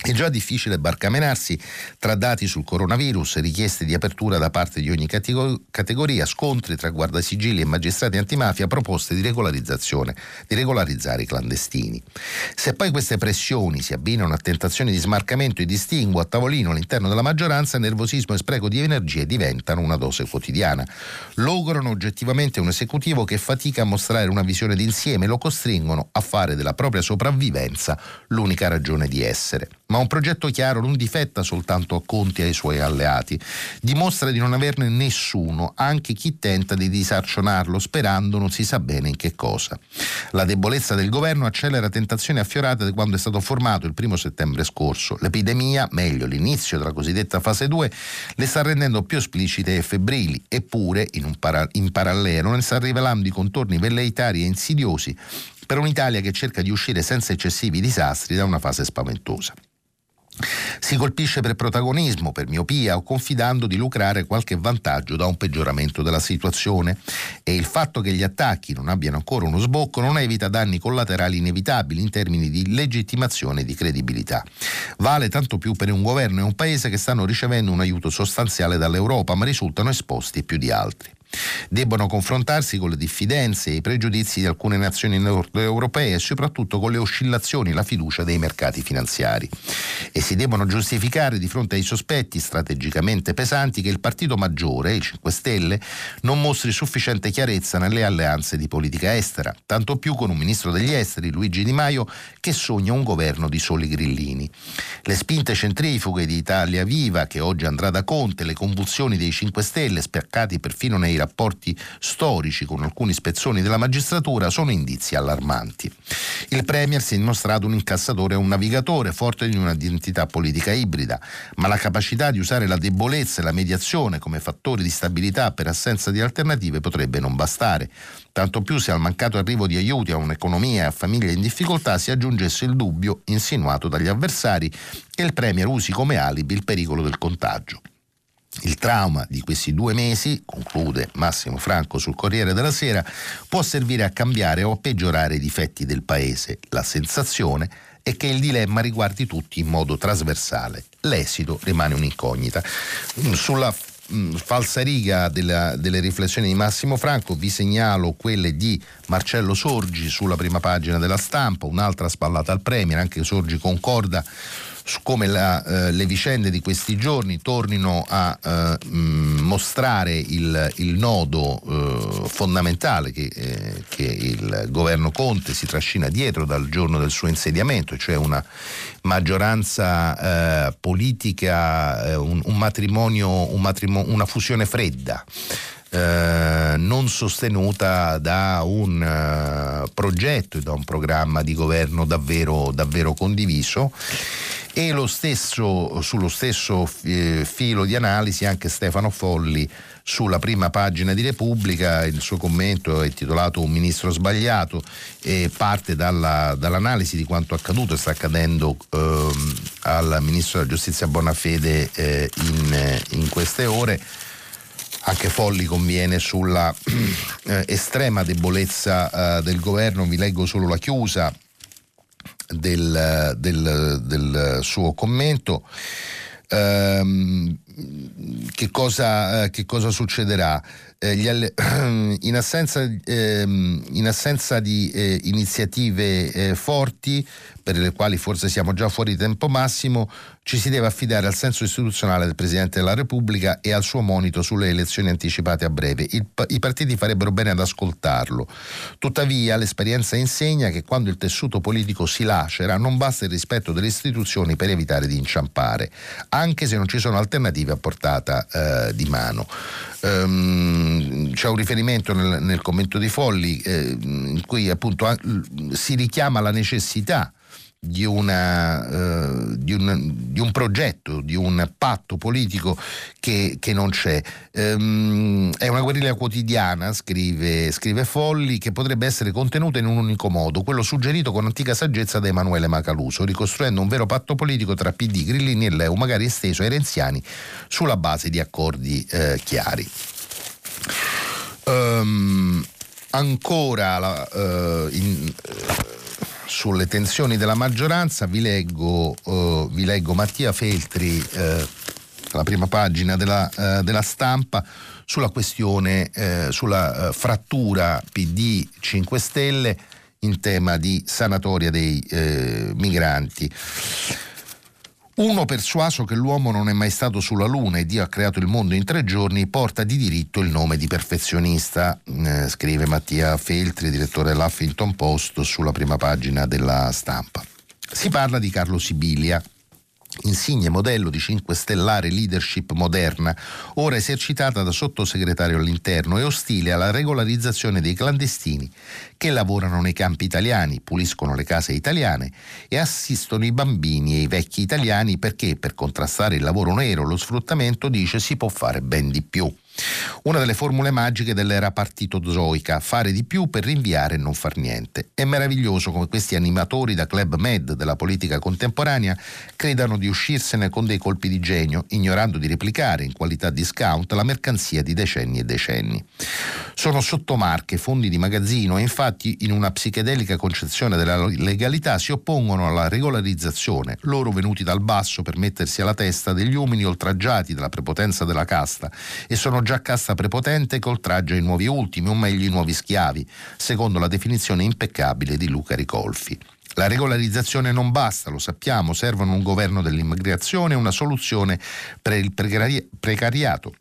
è già difficile barcamenarsi tra dati sul coronavirus, richieste di apertura da parte di ogni categoria, scontri tra guardasigilli e magistrati antimafia, proposte di regolarizzazione, di regolarizzare i clandestini. Se poi queste pressioni si abbinano a tentazioni di smarcamento e distinguo a tavolino all'interno della maggioranza, nervosismo e spreco di energie diventano una dose quotidiana. Lograno oggettivamente un esecutivo che fatica a mostrare una visione d'insieme, lo costringono a fare della propria sopravvivenza l'unica ragione di essere ma un progetto chiaro non difetta soltanto a Conti e ai suoi alleati, dimostra di non averne nessuno, anche chi tenta di disarcionarlo sperando non si sa bene in che cosa. La debolezza del governo accelera tentazioni affiorate da quando è stato formato il primo settembre scorso. L'epidemia, meglio l'inizio della cosiddetta fase 2, le sta rendendo più esplicite e febbrili, eppure in, para- in parallelo ne sta rivelando i contorni velleitari e insidiosi per un'Italia che cerca di uscire senza eccessivi disastri da una fase spaventosa. Si colpisce per protagonismo, per miopia o confidando di lucrare qualche vantaggio da un peggioramento della situazione e il fatto che gli attacchi non abbiano ancora uno sbocco non evita danni collaterali inevitabili in termini di legittimazione e di credibilità. Vale tanto più per un governo e un paese che stanno ricevendo un aiuto sostanziale dall'Europa ma risultano esposti più di altri. Debbono confrontarsi con le diffidenze e i pregiudizi di alcune nazioni nord europee e soprattutto con le oscillazioni e la fiducia dei mercati finanziari. E si debbono giustificare di fronte ai sospetti strategicamente pesanti che il partito maggiore, i 5 Stelle, non mostri sufficiente chiarezza nelle alleanze di politica estera, tanto più con un ministro degli esteri, Luigi Di Maio, che sogna un governo di soli grillini. Le spinte centrifughe di Italia Viva, che oggi andrà da Conte, le convulsioni dei 5 Stelle, spaccati perfino nei rapporti storici con alcuni spezzoni della magistratura, sono indizi allarmanti. Il Premier si è dimostrato un incassatore e un navigatore, forte di un'identità politica ibrida, ma la capacità di usare la debolezza e la mediazione come fattori di stabilità per assenza di alternative potrebbe non bastare tanto più se al mancato arrivo di aiuti a un'economia e a famiglie in difficoltà si aggiungesse il dubbio, insinuato dagli avversari, che il Premier usi come alibi il pericolo del contagio. Il trauma di questi due mesi, conclude Massimo Franco sul Corriere della Sera, può servire a cambiare o a peggiorare i difetti del Paese. La sensazione è che il dilemma riguardi tutti in modo trasversale. L'esito rimane un'incognita. Sulla mh, falsariga della, delle riflessioni di Massimo Franco, vi segnalo quelle di Marcello Sorgi sulla prima pagina della stampa, un'altra spallata al Premier, anche Sorgi concorda su come la, eh, le vicende di questi giorni tornino a eh, mh, mostrare il, il nodo eh, fondamentale che, eh, che, il governo Conte si trascina dietro dal giorno del suo insediamento, cioè una maggioranza eh, politica, eh, un, un, matrimonio, un matrimonio, una fusione fredda. Eh, non sostenuta da un uh, progetto e da un programma di governo davvero, davvero condiviso e lo stesso, sullo stesso filo di analisi anche Stefano Folli sulla prima pagina di Repubblica, il suo commento è intitolato Un ministro sbagliato e parte dalla, dall'analisi di quanto accaduto e sta accadendo ehm, al ministro della giustizia Bonafede eh, in, in queste ore. Anche Folli conviene sulla eh, estrema debolezza eh, del governo, vi leggo solo la chiusa del, del, del suo commento. Um, che, cosa, che cosa succederà? Eh, alle... in, assenza, ehm, in, assenza, di eh, iniziative eh, forti, per le quali forse siamo già fuori tempo massimo, ci si deve affidare al senso istituzionale del Presidente della Repubblica e al suo monito sulle elezioni anticipate a breve. Il, I partiti farebbero bene ad ascoltarlo. Tuttavia l'esperienza insegna che quando il tessuto politico si lacera non basta il rispetto delle istituzioni per evitare di inciampare, anche se non ci sono alternative a portata eh, di mano. Um, c'è un riferimento nel, nel commento di Folli eh, in cui appunto si richiama la necessità di, una, uh, di, un, di, un, progetto, di un patto politico che, che non c'è. Um, è una guerriglia quotidiana, scrive, scrive, Folli, che potrebbe essere contenuta in un unico modo, quello suggerito con antica saggezza da Emanuele Macaluso, ricostruendo un vero patto politico tra PD, Grillini e Leu, magari esteso ai renziani, sulla base di accordi uh, chiari. Um, ancora la, uh, in, sulle tensioni della maggioranza vi leggo, uh, vi leggo Mattia Feltri, uh, la prima pagina della, uh, della stampa, sulla questione, sulla frattura PD 5 Stelle in tema di sanatoria dei migranti. Uno persuaso che l'uomo non è mai stato sulla Luna e Dio ha creato il mondo in tre giorni porta di diritto il nome di perfezionista, eh, scrive Mattia Feltri, direttore dell'Huffington Post, sulla prima pagina della stampa. Si parla di Carlo Sibilia, insigne modello di 5 stellare leadership moderna, ora esercitata da sottosegretario all'interno e ostile alla regolarizzazione dei clandestini che lavorano nei campi italiani, puliscono le case italiane e assistono i bambini e i vecchi italiani perché per contrastare il lavoro nero, lo sfruttamento, dice si può fare ben di più. Una delle formule magiche dell'era partito-zoica, fare di più per rinviare e non far niente. È meraviglioso come questi animatori da club med della politica contemporanea credano di uscirsene con dei colpi di genio, ignorando di replicare in qualità discount la mercanzia di decenni e decenni. sono sottomarche, fondi di magazzino e infatti in una psichedelica concezione della legalità si oppongono alla regolarizzazione, loro venuti dal basso per mettersi alla testa degli uomini oltraggiati dalla prepotenza della casta e sono già casta prepotente che oltraggia i nuovi ultimi, o meglio i nuovi schiavi, secondo la definizione impeccabile di Luca Ricolfi. La regolarizzazione non basta, lo sappiamo, servono un governo dell'immigrazione e una soluzione per il precariato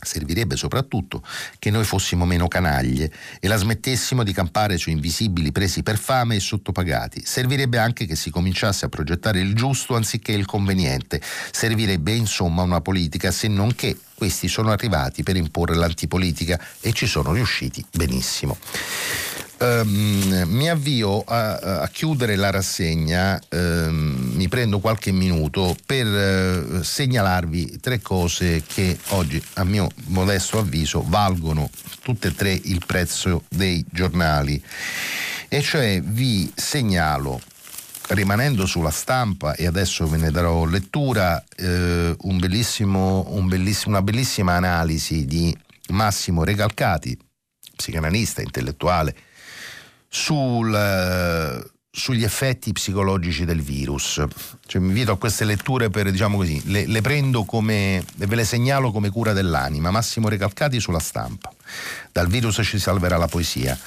Servirebbe soprattutto che noi fossimo meno canaglie e la smettessimo di campare su invisibili presi per fame e sottopagati. Servirebbe anche che si cominciasse a progettare il giusto anziché il conveniente. Servirebbe insomma una politica, se non che questi sono arrivati per imporre l'antipolitica e ci sono riusciti benissimo. Um, mi avvio a, a, chiudere la rassegna, um, mi prendo qualche minuto per uh, segnalarvi tre cose che oggi, a mio modesto avviso, valgono tutte e tre il prezzo dei giornali. E cioè vi segnalo rimanendo sulla stampa, e adesso ve ne darò lettura, eh, un bellissimo, un bellissimo, una bellissima analisi di Massimo Recalcati, psicanalista, intellettuale, sul, eh, sugli effetti psicologici del virus. Cioè, mi invito a queste letture per, diciamo così, le, le prendo come, ve le segnalo come cura dell'anima. Massimo Recalcati sulla stampa. Dal virus ci salverà la poesia.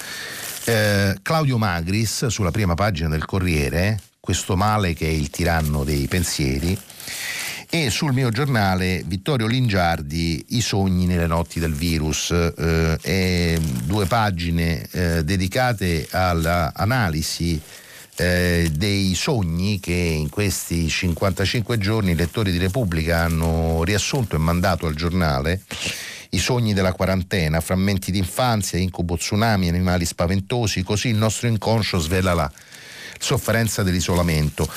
Eh, Claudio Magris, sulla prima pagina del Corriere, questo male che è il tiranno dei pensieri, e sul mio giornale Vittorio Lingiardi I sogni nelle notti del virus. Eh, due pagine eh, dedicate all'analisi eh, dei sogni che in questi 55 giorni i lettori di Repubblica hanno riassunto e mandato al giornale. I sogni della quarantena, frammenti d'infanzia, incubo tsunami, animali spaventosi, così il nostro inconscio svela la sofferenza dell'isolamento.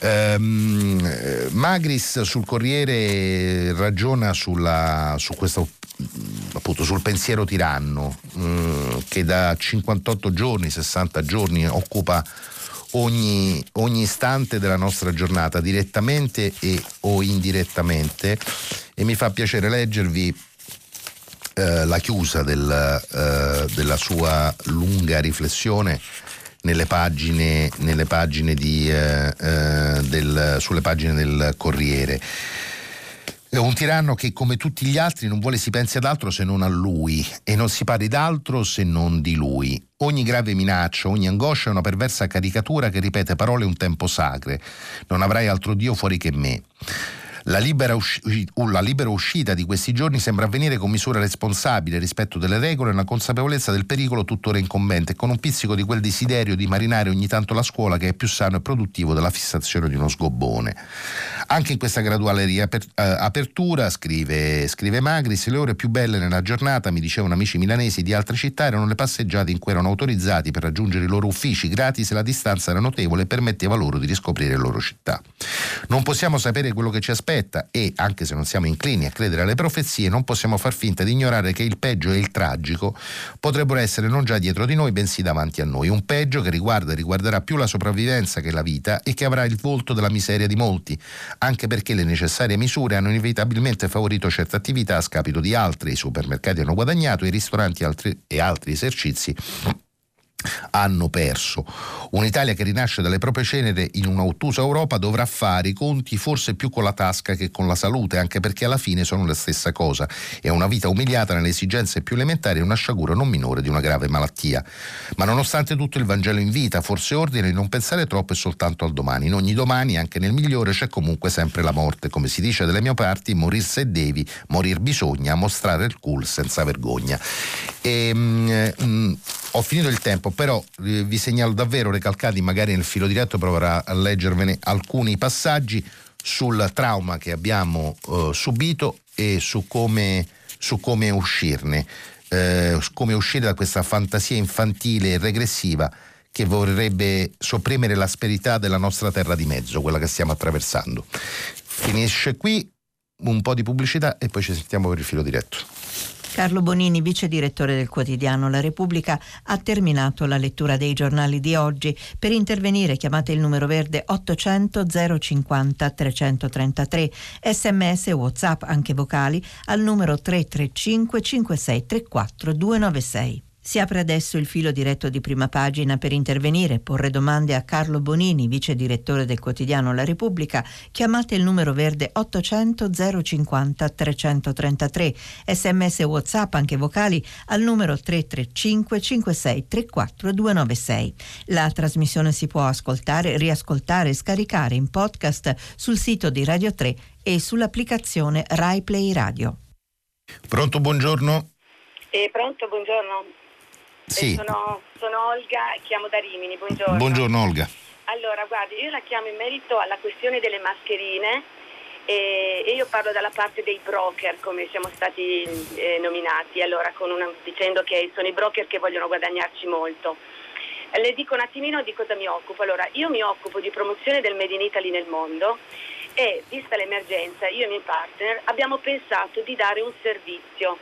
Um, Magris sul Corriere ragiona sulla, su questo appunto sul pensiero tiranno um, che da 58 giorni, 60 giorni occupa ogni, ogni istante della nostra giornata, direttamente e o indirettamente e mi fa piacere leggervi eh, la chiusa del, eh, della sua lunga riflessione nelle pagine, nelle pagine di, eh, eh, del, sulle pagine del Corriere. È un tiranno che come tutti gli altri non vuole si pensi ad altro se non a lui e non si parli d'altro se non di lui. Ogni grave minaccia, ogni angoscia è una perversa caricatura che ripete parole un tempo sacre. Non avrai altro Dio fuori che me. La libera, usci- la libera, uscita di questi giorni sembra avvenire con misura responsabile rispetto delle regole e una consapevolezza del pericolo tuttora incombente con un pizzico di quel desiderio di marinare ogni tanto la scuola che è più sano e produttivo della fissazione di uno sgobbone. Anche in questa graduale riapertura, eh, scrive, scrive Magris, le ore più belle nella giornata, mi dicevano amici milanesi di altre città, erano le passeggiate in cui erano autorizzati per raggiungere i loro uffici gratis e la distanza era notevole e permetteva loro di riscoprire le loro città. Non possiamo sapere quello che ci aspetta aspetta e, anche se non siamo inclini a credere alle profezie, non possiamo far finta di ignorare che il peggio e il tragico potrebbero essere non già dietro di noi, bensì davanti a noi. Un peggio che riguarda e riguarderà più la sopravvivenza che la vita e che avrà il volto della miseria di molti, anche perché le necessarie misure hanno inevitabilmente favorito certe attività a scapito di altre. I supermercati hanno guadagnato, i ristoranti altri, e altri esercizi hanno perso. Un'Italia che rinasce dalle proprie cenere in un'ottusa Europa dovrà fare i conti forse più con la tasca che con la salute, anche perché alla fine sono la stessa cosa. È una vita umiliata nelle esigenze più elementari e una sciagura non minore di una grave malattia. Ma nonostante tutto il Vangelo invita, forse ordine di non pensare troppo e soltanto al domani. In ogni domani, anche nel migliore, c'è comunque sempre la morte. Come si dice dalle mie parti, morir se devi, morir bisogna, mostrare il cool senza vergogna. E, mm, mm ho finito il tempo, però eh, vi segnalo davvero recalcati, magari nel filo diretto proverò a leggervene alcuni passaggi sul trauma che abbiamo eh, subito e su come, su come uscirne, eh, come uscire da questa fantasia infantile e regressiva che vorrebbe sopprimere l'asperità della nostra terra di mezzo, quella che stiamo attraversando. Finisce qui un po' di pubblicità e poi ci sentiamo per il filo diretto. Carlo Bonini, vice direttore del quotidiano La Repubblica, ha terminato la lettura dei giornali di oggi. Per intervenire chiamate il numero verde 800 050 333, sms e whatsapp anche vocali al numero 335 5634 296. Si apre adesso il filo diretto di prima pagina per intervenire e porre domande a Carlo Bonini, vice direttore del quotidiano La Repubblica. Chiamate il numero verde 800 050 333, sms e whatsapp anche vocali al numero 335 56 34 296. La trasmissione si può ascoltare, riascoltare e scaricare in podcast sul sito di Radio 3 e sull'applicazione Rai Play Radio. Pronto, buongiorno. Eh, pronto, buongiorno. Sì. Sono, sono Olga, chiamo da Rimini, buongiorno. Buongiorno Olga. Allora, guardi, io la chiamo in merito alla questione delle mascherine e, e io parlo dalla parte dei broker, come siamo stati eh, nominati, allora, una, dicendo che sono i broker che vogliono guadagnarci molto. Le dico un attimino di cosa mi occupo. Allora, io mi occupo di promozione del Made in Italy nel mondo e, vista l'emergenza, io e i miei partner abbiamo pensato di dare un servizio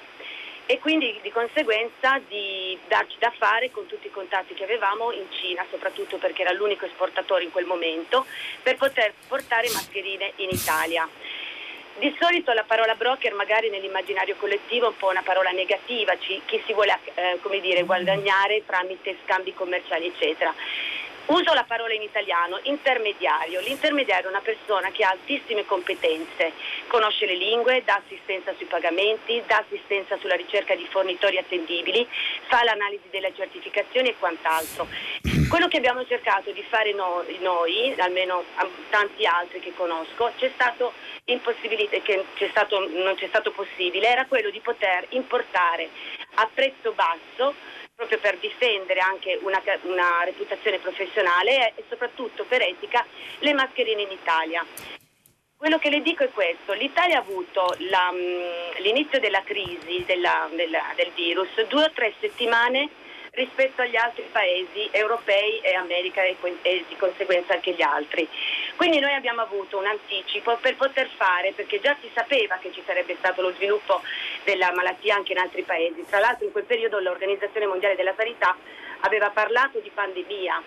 e quindi di conseguenza di darci da fare con tutti i contatti che avevamo in Cina, soprattutto perché era l'unico esportatore in quel momento, per poter portare mascherine in Italia. Di solito la parola broker magari nell'immaginario collettivo è un po' una parola negativa, ci, chi si vuole eh, dire, guadagnare tramite scambi commerciali eccetera. Uso la parola in italiano, intermediario. L'intermediario è una persona che ha altissime competenze, conosce le lingue, dà assistenza sui pagamenti, dà assistenza sulla ricerca di fornitori attendibili, fa l'analisi delle certificazioni e quant'altro. Quello che abbiamo cercato di fare noi, noi almeno tanti altri che conosco, c'è stato che c'è stato, non c'è stato possibile, era quello di poter importare a prezzo basso proprio per difendere anche una, una reputazione professionale e soprattutto per etica le mascherine in Italia. Quello che le dico è questo, l'Italia ha avuto la, mm, l'inizio della crisi della, della, del virus due o tre settimane rispetto agli altri paesi europei e America e, di conseguenza anche gli altri. Quindi noi abbiamo avuto un anticipo per poter fare, perché già si sapeva che ci sarebbe stato lo sviluppo della malattia anche in altri paesi. Tra l'altro in quel periodo l'Organizzazione Mondiale della Sanità aveva parlato di pandemia.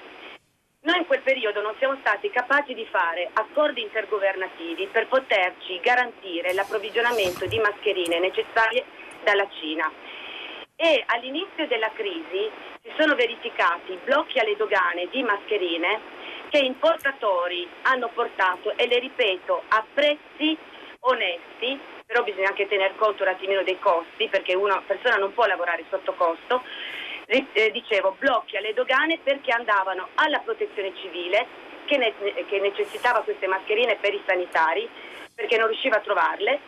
Noi in quel periodo non siamo stati capaci di fare accordi intergovernativi per poterci garantire l'approvvigionamento di mascherine necessarie dalla Cina e all'inizio della crisi si sono verificati blocchi alle dogane di mascherine che importatori hanno portato e le ripeto a prezzi onesti, però bisogna anche tener conto un attimino dei costi perché una persona non può lavorare sotto costo, eh, dicevo blocchi alle dogane perché andavano alla protezione civile che, ne- che necessitava queste mascherine per i sanitari perché non riusciva a trovarle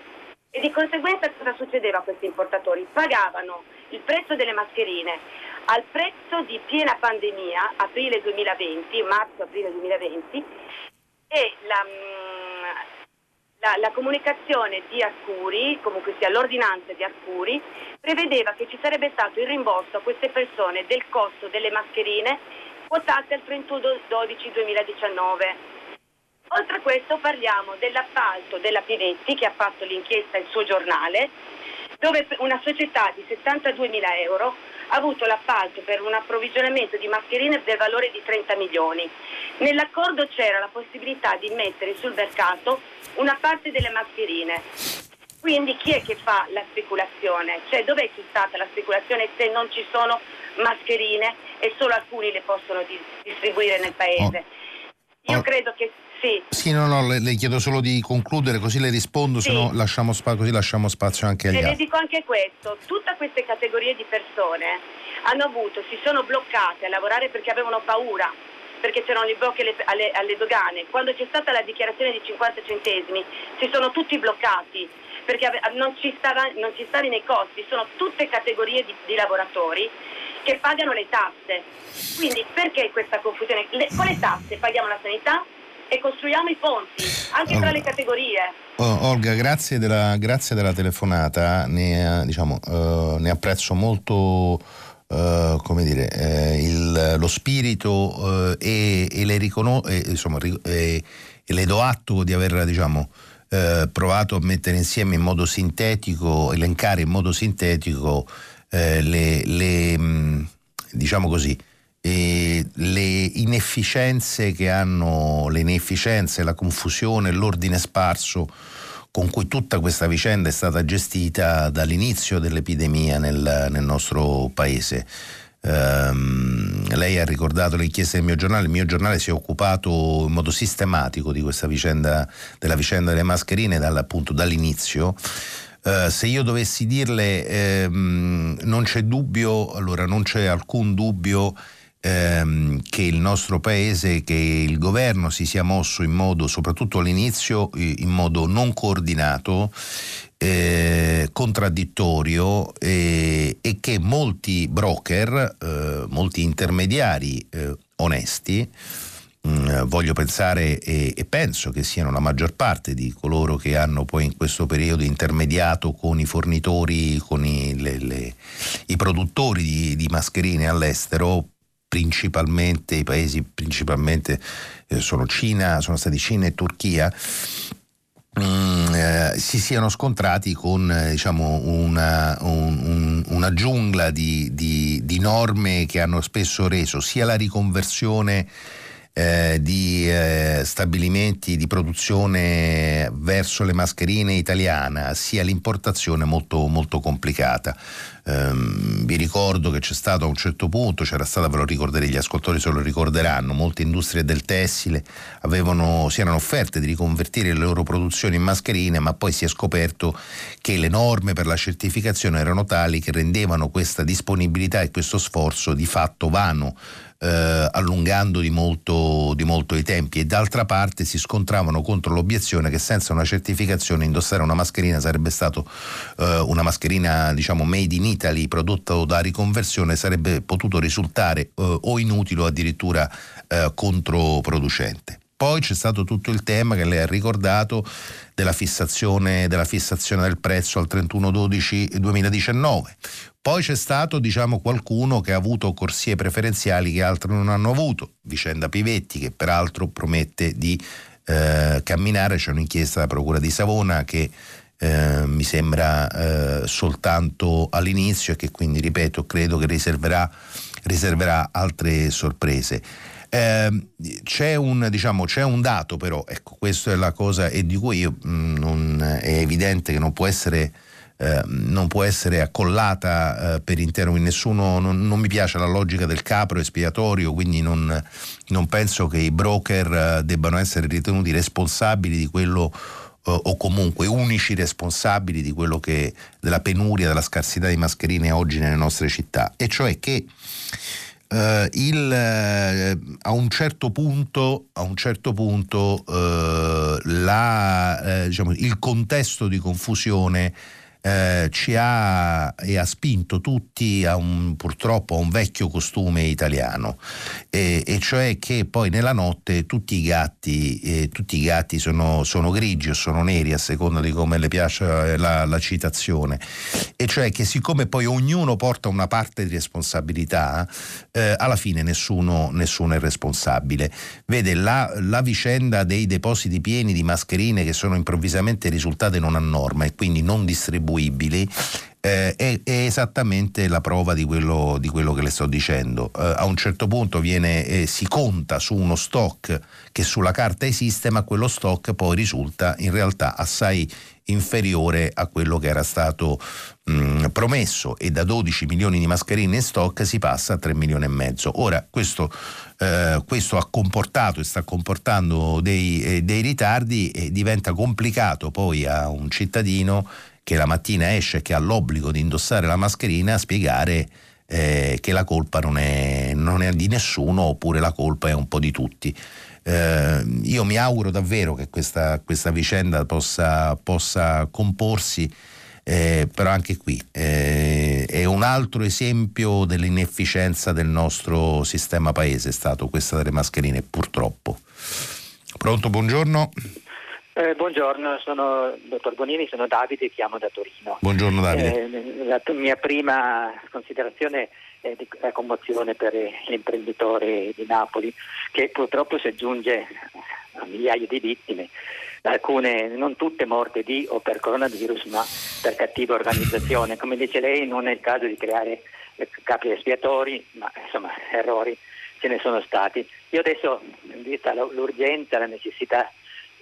e di conseguenza cosa succedeva a questi importatori? Pagavano il prezzo delle mascherine al prezzo di piena pandemia, aprile 2020, marzo-aprile 2020, e la, mm, la, la, comunicazione di Arcuri, comunque sia l'ordinanza di Arcuri, prevedeva che ci sarebbe stato il rimborso a queste persone del costo delle mascherine quotate al 31-12-2019. Oltre a questo parliamo dell'appalto della Pinetti che ha fatto l'inchiesta il suo giornale, dove una società di 72 mila euro ha avuto l'appalto per un approvvigionamento di mascherine del valore di 30 milioni. Nell'accordo c'era la possibilità di mettere sul mercato una parte delle mascherine. Quindi chi è che fa la speculazione? Cioè dov'è c'è stata la speculazione se non ci sono mascherine e solo alcuni le possono distribuire nel paese? Io oh. credo che sì. Sì, no, no, le, le, chiedo solo di concludere così le rispondo, sì. se no lasciamo, spa- così lasciamo spazio anche agli altri. Le dico anche questo, tutte queste categorie di persone hanno avuto, si sono bloccate a lavorare perché avevano paura, perché c'erano i blocchi alle, alle, alle dogane. Quando c'è stata la dichiarazione di 50 centesimi si sono tutti bloccati perché non ci, stava, non ci stavi nei costi, sono tutte categorie di, di lavoratori che pagano le tasse. Quindi perché questa confusione? Le, con le tasse paghiamo la sanità, e costruiamo i ponti anche tra le categorie. Oh, Olga, grazie della, grazie della telefonata, ne, diciamo, uh, ne apprezzo molto uh, come dire, eh, il, lo spirito uh, e, e, le ricono- e, insomma, e, e, le do atto di aver diciamo, eh, provato a mettere insieme in modo sintetico, elencare in modo sintetico eh, le, le mm, diciamo così, eh, le inefficienze che hanno, le inefficienze, la confusione, l'ordine sparso con cui tutta questa vicenda è stata gestita dall'inizio dell'epidemia nel, nel nostro paese. Um, lei ha ricordato le inchieste del mio giornale, il mio giornale si è occupato in modo sistematico di questa vicenda, della vicenda delle mascherine appunto, dall'inizio. Uh, se io dovessi dirle um, non c'è dubbio, allora non c'è alcun dubbio ehm, che il nostro paese, che il governo si sia mosso in modo, soprattutto all'inizio, in modo non coordinato, eh, contraddittorio eh, e che molti broker, eh, molti intermediari eh, onesti, mm, voglio pensare e, e, penso che siano la maggior parte di coloro che hanno poi in questo periodo intermediato con i fornitori, con i, le, le, i produttori di, di mascherine all'estero, principalmente i paesi principalmente eh, sono Cina, sono stati Cina e Turchia. Mm, eh, si siano scontrati con eh, diciamo, una, un, un, una, giungla di, di, di, norme che hanno spesso reso sia la riconversione eh, di eh, stabilimenti di produzione verso le mascherine italiana sia l'importazione molto, molto complicata. Um, vi ricordo che c'è stato a un certo punto, c'era stata, ve lo ricorderete, gli ascoltatori se lo ricorderanno, molte industrie del tessile avevano, si erano offerte di riconvertire le loro produzioni in mascherine, ma poi si è scoperto che le norme per la certificazione erano tali che rendevano questa disponibilità e questo sforzo di fatto vano eh, allungando di molto, di molto, i tempi e d'altra parte si scontravano contro l'obiezione che senza una certificazione indossare una mascherina sarebbe stato eh, una mascherina diciamo made in Italy prodotta da riconversione sarebbe potuto risultare eh, o inutile o addirittura eh, controproducente. Poi c'è stato tutto il tema che lei ha ricordato della fissazione, della fissazione del prezzo al 31-12-2019. Poi c'è stato diciamo, qualcuno che ha avuto corsie preferenziali che altri non hanno avuto, vicenda Pivetti che peraltro promette di eh, camminare, c'è un'inchiesta della Procura di Savona che eh, mi sembra eh, soltanto all'inizio e che quindi, ripeto, credo che riserverà, riserverà altre sorprese. Eh, c'è, un, diciamo, c'è, un, dato però, ecco, questa è la cosa e di cui io, mh, mm, non, è evidente che non può essere eh, non può essere accollata eh, per intero, nessuno, non, non, mi piace la logica del capro espiatorio, quindi non, non penso che i broker eh, debbano essere ritenuti responsabili di quello eh, o comunque unici responsabili di quello che della penuria, della scarsità di mascherine oggi nelle nostre città, e cioè che Uh, il, uh, a un certo punto, un certo punto uh, la, diciamo, il contesto di confusione eh, ci ha e ha spinto tutti a un, purtroppo a un vecchio costume italiano, e, e cioè che poi nella notte tutti i gatti, eh, tutti i gatti sono, sono, grigi o sono neri a seconda di come le piace la, la, citazione, e cioè che siccome poi ognuno porta una parte di responsabilità, eh, alla fine nessuno, nessuno, è responsabile. Vede la, la vicenda dei depositi pieni di mascherine che sono improvvisamente risultate non a norma e quindi non distribuite distribuibili eh, è, è, esattamente la prova di quello, di quello che le sto dicendo. Eh, a un certo punto viene, eh, si conta su uno stock che sulla carta esiste, ma quello stock poi risulta in realtà assai inferiore a quello che era stato mh, promesso e da 12 milioni di mascherine in stock si passa a 3 milioni e mezzo. Ora questo, eh, questo ha comportato e sta comportando dei, eh, dei ritardi e diventa complicato poi a un cittadino che la mattina esce e che ha l'obbligo di indossare la mascherina a spiegare eh, che la colpa non è, non è, di nessuno oppure la colpa è un po' di tutti. Eh, io mi auguro davvero che questa, questa vicenda possa, possa comporsi, eh, però anche qui eh, è un altro esempio dell'inefficienza del nostro sistema paese, è stato questa delle mascherine purtroppo. Pronto, buongiorno. Eh, buongiorno, sono dottor Bonini, sono Davide, chiamo da Torino. Buongiorno Davide. Eh, la mia prima considerazione è di la commozione per l'imprenditore di Napoli che purtroppo si aggiunge a migliaia di vittime alcune, non tutte morte di o per coronavirus, ma per cattiva organizzazione. Come dice lei, non è il caso di creare capi espiatori, ma insomma errori ce ne sono stati. Io adesso, vista l'urgenza, la necessità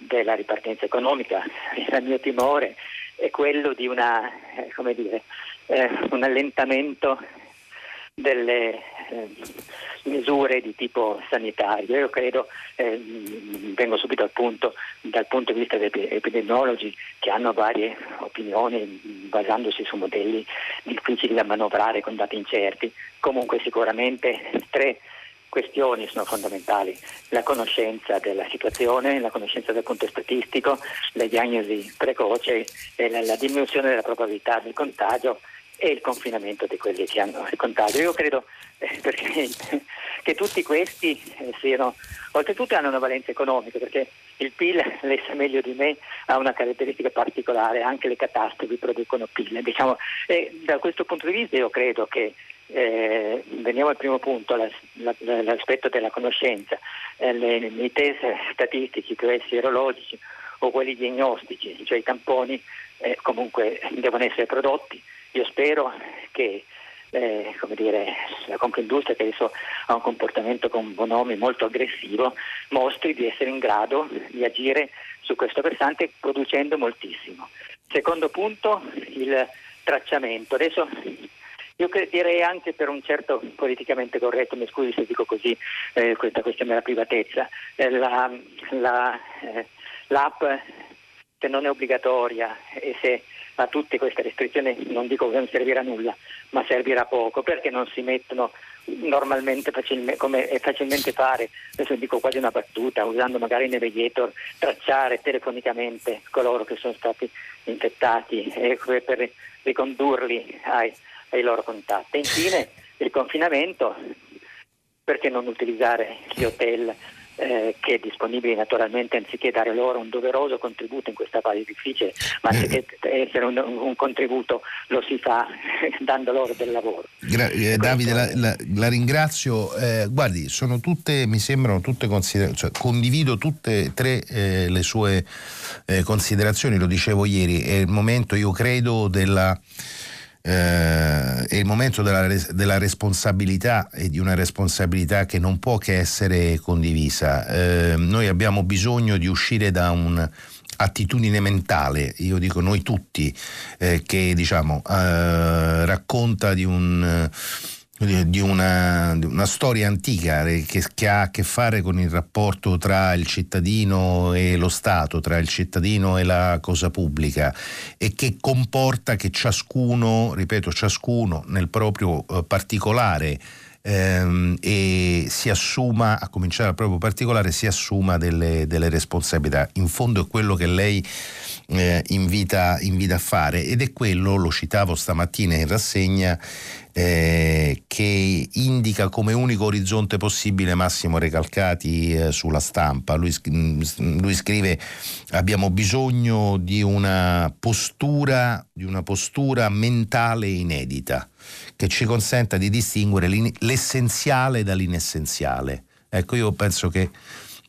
della ripartenza economica, il mio timore è quello di una, eh, dire, eh, un allentamento delle eh, misure di tipo sanitario. Io credo, eh, vengo subito al punto, dal punto di vista degli epidemiologi che hanno varie opinioni basandosi su modelli difficili da manovrare con dati incerti, comunque sicuramente tre questioni sono fondamentali, la conoscenza della situazione, la conoscenza del punto statistico, la diagnosi precoce e la, la diminuzione della probabilità del contagio e il confinamento di quelli che hanno il contagio. Io credo eh, perché, che tutti questi eh, siano, oltretutto hanno una valenza economica, perché il PIL, lei sa meglio di me, ha una caratteristica particolare, anche le catastrofi producono PIL. Diciamo, da questo punto di vista io credo che eh, veniamo al primo punto, l'aspetto della conoscenza, eh, i test statistici, cioè sierologici o quelli diagnostici, cioè i tamponi, eh, comunque devono essere prodotti io spero che eh, dire, la Confindustria, che adesso ha un comportamento con Bonomi molto aggressivo, mostri di essere in grado di agire su questo versante producendo moltissimo. Secondo punto, il tracciamento. Adesso io direi anche per un certo politicamente corretto, mi scusi se dico così, eh, questa questione della privatezza, eh, la, la, eh, l'app se non è obbligatoria e se a tutte queste restrizioni non dico che non servirà nulla, ma servirà poco perché non si mettono normalmente facilmente, come è facilmente fare, adesso dico quasi una battuta, usando magari i navigator, tracciare telefonicamente coloro che sono stati infettati e per ricondurli ai, ai loro contatti. Infine il confinamento, perché non utilizzare gli hotel? eh, che è disponibile naturalmente anziché dare loro un doveroso contributo in questa fase difficile, ma anziché essere un, un contributo lo si fa dando loro del lavoro. Gra- eh, Davide, la, la, la ringrazio. Eh, guardi, sono tutte, mi sembrano tutte considerazioni, cioè, condivido tutte e tre eh, le sue eh, considerazioni, lo dicevo ieri, è il momento, io credo, della eh, è il momento della, della, responsabilità e di una responsabilità che non può che essere condivisa. Eh, noi abbiamo bisogno di uscire da un'attitudine mentale, io dico noi tutti, eh, che diciamo, eh, racconta di un di una, di una, storia antica che, che, ha a che fare con il rapporto tra il cittadino e lo Stato, tra il cittadino e la cosa pubblica e che comporta che ciascuno, ripeto, ciascuno nel proprio eh, particolare ehm, e si assuma, a cominciare dal proprio particolare, si assuma delle, delle responsabilità. In fondo è quello che lei eh, invita, invita a fare ed è quello, lo citavo stamattina in rassegna, eh, che indica come unico orizzonte possibile Massimo Recalcati eh, sulla stampa. Lui, mm, lui, scrive abbiamo bisogno di una postura, di una postura mentale inedita che ci consenta di distinguere l'essenziale dall'inessenziale. Ecco, io penso che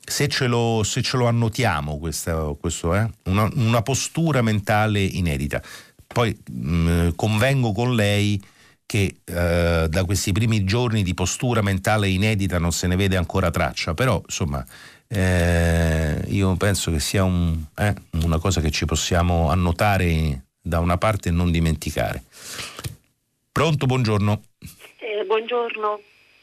se ce lo, se ce lo annotiamo, questo, questo eh, una, una, postura mentale inedita. Poi mh, mm, convengo con lei che eh, da questi primi giorni di postura mentale inedita non se ne vede ancora traccia, però insomma eh, io penso che sia un, eh, una cosa che ci possiamo annotare da una parte e non dimenticare. Pronto, buongiorno. Eh, buongiorno.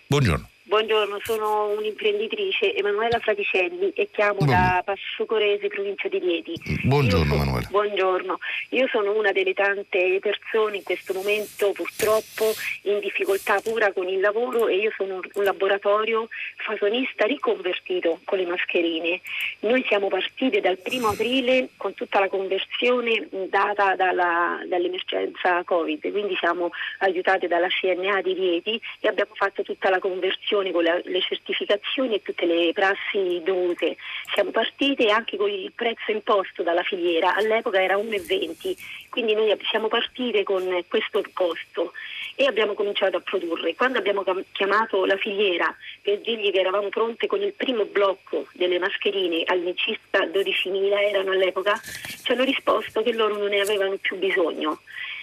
Buongiorno. Buongiorno, sono un'imprenditrice, Emanuela Fraticelli e chiamo Buongiorno. da Passucorese, provincia di Rieti. Buongiorno Emanuela. Buongiorno, io sono una delle tante persone in questo momento purtroppo in difficoltà pura con il lavoro e io sono un laboratorio fasonista riconvertito con le mascherine. Noi siamo partite dal primo aprile con tutta la conversione data dalla, dall'emergenza Covid, quindi siamo aiutate dalla CNA di Rieti e abbiamo fatto tutta la conversione produzione con la, le certificazioni e tutte le prassi dovute. Siamo partite anche con il prezzo imposto dalla filiera, all'epoca era 1,20, quindi noi siamo partite con questo costo e abbiamo cominciato a produrre. Quando abbiamo chiamato la filiera per dirgli che eravamo pronte con il primo blocco delle mascherine, all'incirca 12.000 erano all'epoca, ci hanno risposto che loro non ne avevano più bisogno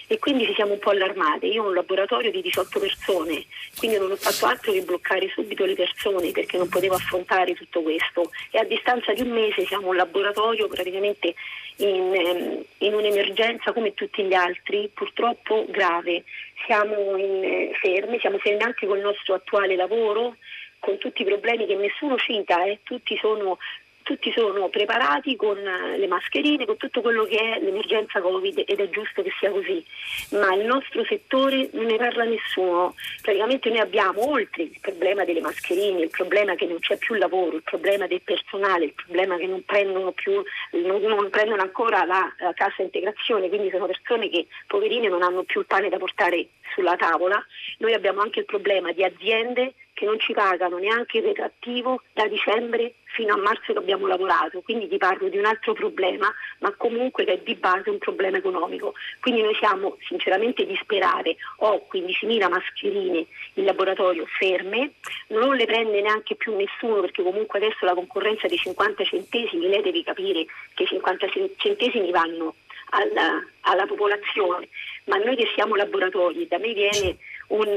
e quindi ci siamo un po' allarmate. Io ho un laboratorio di 18 persone, quindi non ho fatto altro che bloccare subito le persone perché non potevo affrontare tutto questo e a distanza di un mese siamo un laboratorio praticamente in, ehm, in un'emergenza come tutti gli altri, purtroppo grave. Siamo in, eh, fermi, siamo fermi anche con il nostro attuale lavoro, con tutti i problemi che nessuno cita, eh, tutti sono tutti sono preparati con eh, le mascherine, con tutto quello che è l'emergenza Covid ed è giusto che sia così, ma il nostro settore non ne parla nessuno. Praticamente noi abbiamo oltre il problema delle mascherine, il problema che non c'è più lavoro, il problema del personale, il problema che non prendono più, non, non prendono ancora la, la cassa integrazione, quindi sono persone che poverine non hanno più il pane da portare sulla tavola. Noi abbiamo anche il problema di aziende che non ci pagano neanche il retrattivo da dicembre fino a marzo che abbiamo lavorato, quindi ti parlo di un altro problema, ma comunque che è di base un problema economico. Quindi noi siamo sinceramente disperate, ho 15.000 mascherine in laboratorio ferme, non le prende neanche più nessuno perché comunque adesso la concorrenza dei 50 centesimi, lei deve capire che i 50 centesimi vanno alla, alla popolazione, ma noi che siamo laboratori, da me viene un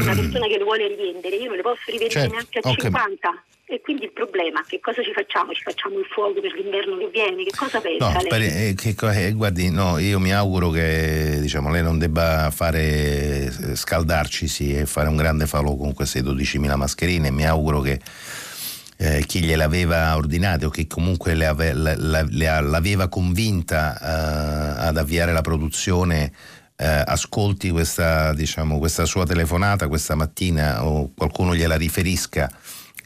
una persona che lo vuole rivendere, io non le posso rivendere certo, neanche a okay. 50. E quindi il problema, che cosa ci facciamo? Ci facciamo il fuoco per l'inverno che viene? Che cosa pensa no, lei? Eh, che, eh, guardi, no, io mi auguro che diciamo, lei non debba fare eh, scaldarcisi e fare un grande falò con queste 12.000 mascherine. Mi auguro che eh, chi gliel'aveva ordinate o che comunque le ave, la, la, la, l'aveva convinta eh, ad avviare la produzione eh, ascolti questa, diciamo, questa sua telefonata questa mattina o qualcuno gliela riferisca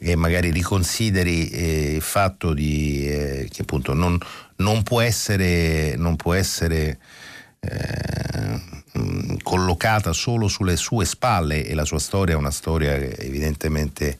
e magari riconsideri eh, il fatto di, eh, che appunto non, non, può essere, non può essere eh, collocata solo sulle sue spalle e la sua storia è una storia evidentemente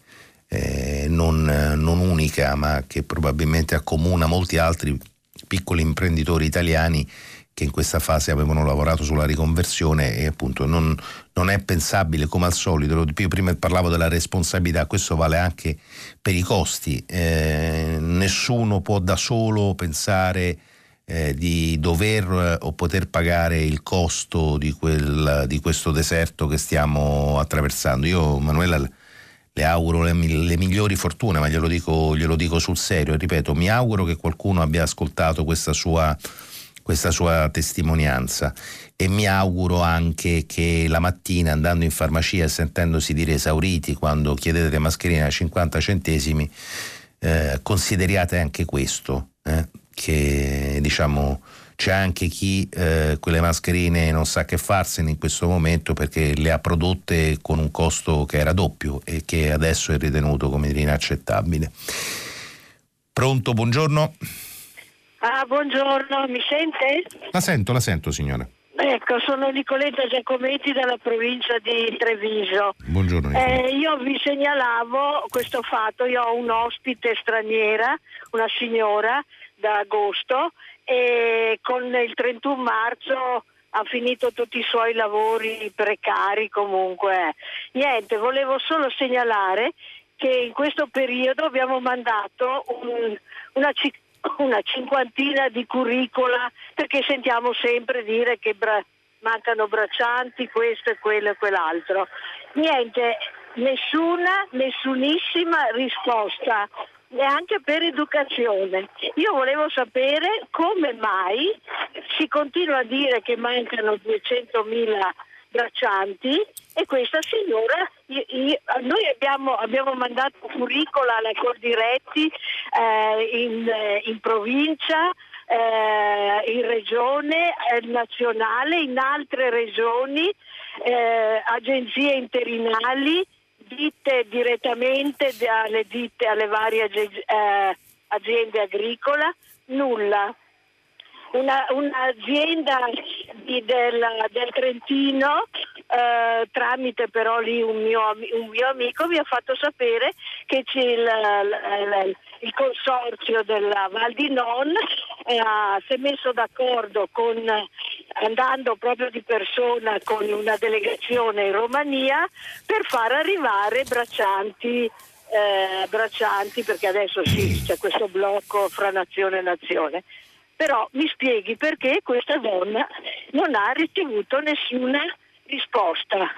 eh, non, non, unica ma che probabilmente accomuna molti altri piccoli imprenditori italiani che in questa fase avevano lavorato sulla riconversione e appunto non, non è pensabile come al solito, io prima parlavo della responsabilità, questo vale anche per i costi, eh, nessuno può da solo pensare eh, di dover eh, o poter pagare il costo di, quel, di, questo deserto che stiamo attraversando. Io Manuela le auguro le, le migliori fortune, ma glielo dico, glielo dico sul serio, ripeto, mi auguro che qualcuno abbia ascoltato questa sua questa sua testimonianza. E mi auguro anche che la mattina andando in farmacia e sentendosi dire esauriti quando chiedete le mascherine a 50 centesimi eh, consideriate anche questo eh, che diciamo c'è anche chi eh, quelle mascherine non sa che farsene in questo momento perché le ha prodotte con un costo che era doppio e che adesso è ritenuto come dire inaccettabile. Pronto, buongiorno. Ah, buongiorno, mi sente? La sento, la sento signora. Ecco, sono Nicoletta Giacometti dalla provincia di Treviso. Buongiorno. Eh, io vi segnalavo questo fatto, io ho un ospite straniera, una signora da agosto e con il 31 marzo ha finito tutti i suoi lavori precari comunque. Niente, volevo solo segnalare che in questo periodo abbiamo mandato un, una una cinquantina di curricula perché sentiamo sempre dire che bra- mancano braccianti, questo e quello e quell'altro. Niente, nessuna, nessunissima risposta neanche per educazione. Io volevo sapere come mai si continua a dire che mancano 200.000 braccianti e questa signora, io, io, noi abbiamo, abbiamo, mandato curricola alla Cordiretti eh, in, eh, in, provincia, eh, in regione, eh, nazionale, in altre regioni, eh, agenzie interinali, dite direttamente alle, ditte, alle varie eh, aziende agricole, nulla. Una, un'azienda di, del, del, Trentino eh, tramite però lì un mio, un mio, amico mi ha fatto sapere che c'è il, il, il consorzio della Val di Non eh, si è messo d'accordo con, andando proprio di persona con una delegazione in Romania per far arrivare braccianti eh, braccianti perché adesso sì c'è questo blocco fra nazione e nazione. Però mi spieghi perché questa donna non ha ricevuto nessuna risposta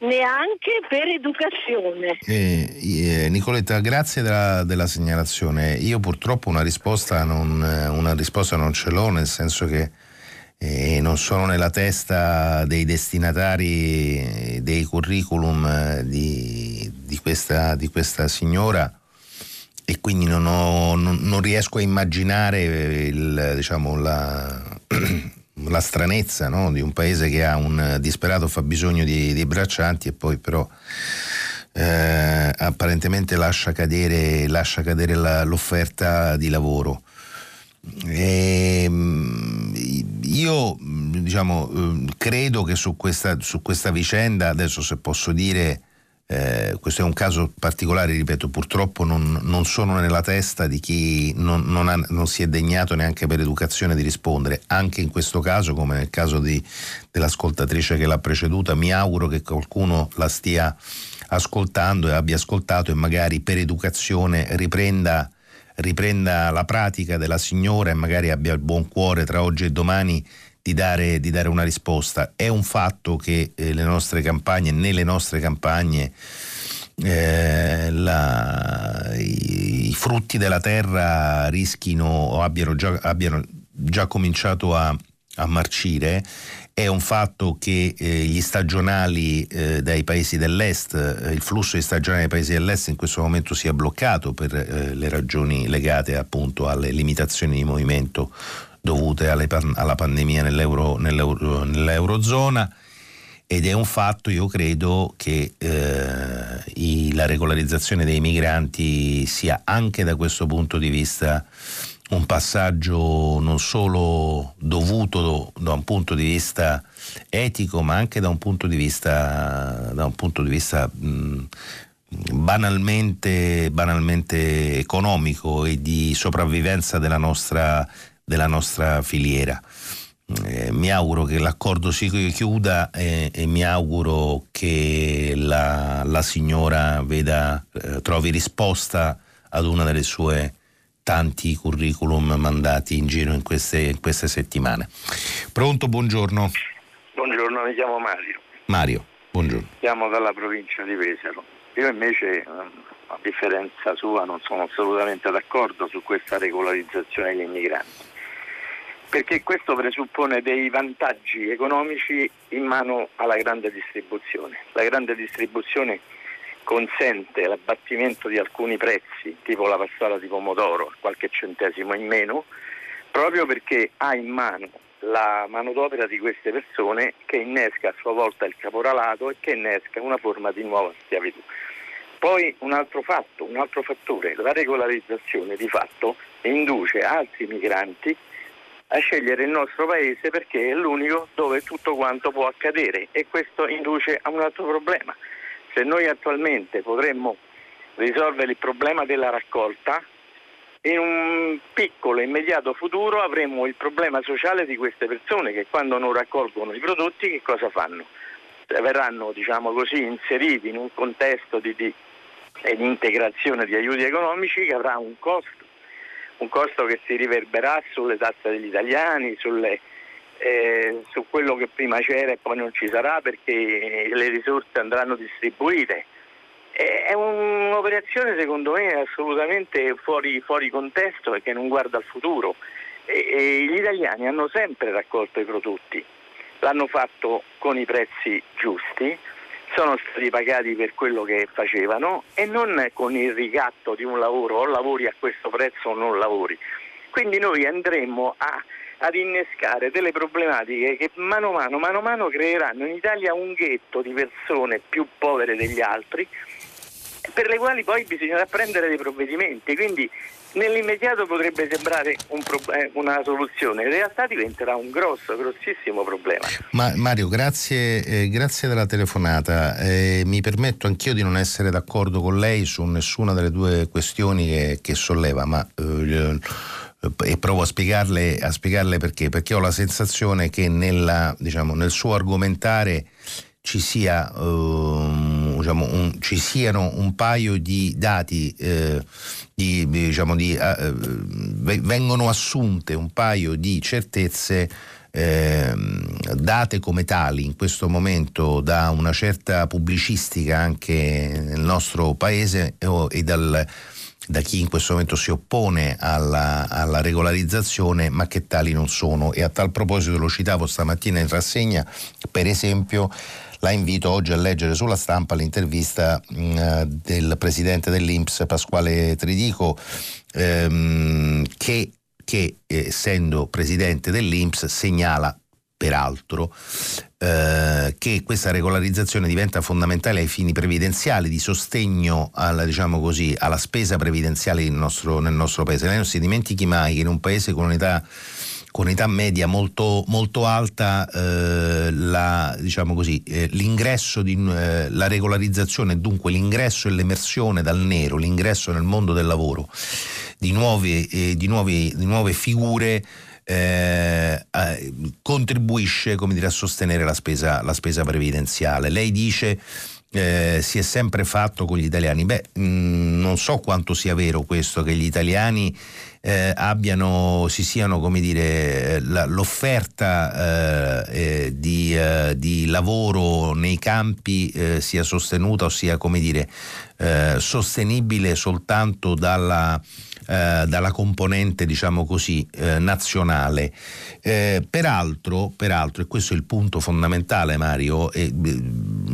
neanche per educazione. Eh, eh, Nicoletta, grazie della, della, segnalazione. Io purtroppo una risposta, non, una risposta non ce l'ho, nel senso che eh, non sono nella testa dei destinatari dei curriculum eh, di, di, questa, di questa, signora e quindi non, ho, non, non riesco a immaginare il, diciamo, la, la stranezza no? di un paese che ha un disperato fabbisogno di, di braccianti e poi però eh, apparentemente lascia cadere, lascia cadere la, l'offerta di lavoro. E, ehm, io diciamo, credo che su questa, su questa vicenda, adesso se posso dire, eh, questo è un caso particolare, ripeto, purtroppo non, non sono nella testa di chi non, non, ha, non, si è degnato neanche per educazione di rispondere. Anche in questo caso, come nel caso di, dell'ascoltatrice che l'ha preceduta, mi auguro che qualcuno la stia ascoltando e abbia ascoltato e magari per educazione riprenda, riprenda la pratica della signora e magari abbia il buon cuore tra oggi e domani di dare, di dare una risposta. È un fatto che eh, le nostre campagne, nelle nostre campagne, eh, la, i, i, frutti della terra rischino o abbiano già, abbiano già cominciato a, a marcire è un fatto che eh, gli stagionali eh, dai paesi dell'est, eh, il flusso di stagionali dai paesi dell'est in questo momento sia bloccato per eh, le ragioni legate appunto alle limitazioni di movimento dovute pan- alla pandemia nell'euro, nell'euro, nell'eurozona ed è un fatto, io credo, che eh, i, la regolarizzazione dei migranti sia anche da questo punto di vista un passaggio non solo dovuto da un punto di vista etico, ma anche da un punto di vista, un punto di vista mh, banalmente, banalmente economico e di sopravvivenza della nostra della nostra filiera. Eh, mi auguro che l'accordo si chiuda e, e mi auguro che la, la signora veda, eh, trovi risposta ad una delle sue tanti curriculum mandati in giro in queste, in queste settimane. Pronto, buongiorno. Buongiorno, mi chiamo Mario. Mario, buongiorno. Chiamo dalla provincia di Pesaro. Io invece, a differenza sua, non sono assolutamente d'accordo su questa regolarizzazione degli immigranti perché questo presuppone dei vantaggi economici in mano alla grande distribuzione. La grande distribuzione consente l'abbattimento di alcuni prezzi, tipo la passata di pomodoro, qualche centesimo in meno, proprio perché ha in mano la manodopera di queste persone che innesca a sua volta il caporalato e che innesca una forma di nuova schiavitù. Poi un altro fatto, un altro fattore, la regolarizzazione di fatto induce altri migranti a scegliere il nostro paese perché è l'unico dove tutto quanto può accadere e questo induce a un altro problema. Se noi attualmente potremmo risolvere il problema della raccolta, in un piccolo immediato futuro avremo il problema sociale di queste persone che quando non raccolgono i prodotti che cosa fanno? Verranno diciamo così, inseriti in un contesto di, di, di integrazione di aiuti economici che avrà un costo un costo che si riverberà sulle tasse degli italiani, sulle, eh, su quello che prima c'era e poi non ci sarà perché le risorse andranno distribuite. È un'operazione secondo me assolutamente fuori, fuori contesto e che non guarda al futuro. E, e gli italiani hanno sempre raccolto i prodotti, l'hanno fatto con i prezzi giusti, sono stati pagati per quello che facevano e non con il ricatto di un lavoro, o lavori a questo prezzo o non lavori. Quindi noi andremo a, ad innescare delle problematiche che mano a mano, mano a mano creeranno in Italia un ghetto di persone più povere degli altri per le quali poi bisognerà prendere dei provvedimenti. Quindi nell'immediato potrebbe sembrare un pro- eh, una soluzione, in realtà diventerà un grosso, grossissimo problema. Ma Mario, grazie, eh, grazie della telefonata. Eh, mi permetto anch'io di non essere d'accordo con lei su nessuna delle due questioni che, che solleva, ma eh, e provo a spiegarle, a spiegarle, perché, perché ho la sensazione che nella, diciamo, nel suo argomentare ci, sia, uh, diciamo, un, ci siano un paio di dati, eh, di, diciamo, di, uh, vengono assunte un paio di certezze eh, date come tali in questo momento da una certa pubblicistica anche nel nostro paese e dal da chi in questo momento si oppone alla, alla, regolarizzazione, ma che tali non sono. E a tal proposito lo citavo stamattina in rassegna, per esempio la invito oggi a leggere sulla stampa l'intervista mh, mm, del presidente dell'Inps Pasquale Tridico ehm, che, che essendo presidente dell'Inps segnala peraltro eh, che questa regolarizzazione diventa fondamentale ai fini previdenziali, di sostegno alla, diciamo così, alla spesa previdenziale nel nostro, nel nostro paese. Lei non si dimentichi mai che in un paese con un'età con età media molto, molto alta eh, la, diciamo così, eh, l'ingresso, di, eh, la regolarizzazione, dunque l'ingresso e l'emersione dal nero, l'ingresso nel mondo del lavoro di nuove, eh, di nuove, di nuove figure eh, contribuisce dire, a sostenere la spesa, la spesa previdenziale. Lei dice eh, si è sempre fatto con gli italiani. Beh, mh, mm, non so quanto sia vero questo, che gli italiani eh, abbiano, si siano, come dire, eh, la, l'offerta eh, eh, di, eh, di, lavoro nei campi sia sostenuta o sia, come dire, sostenibile soltanto dalla eh, dalla componente diciamo così eh, nazionale. Eh, peraltro, peraltro, e questo è il punto fondamentale Mario, e,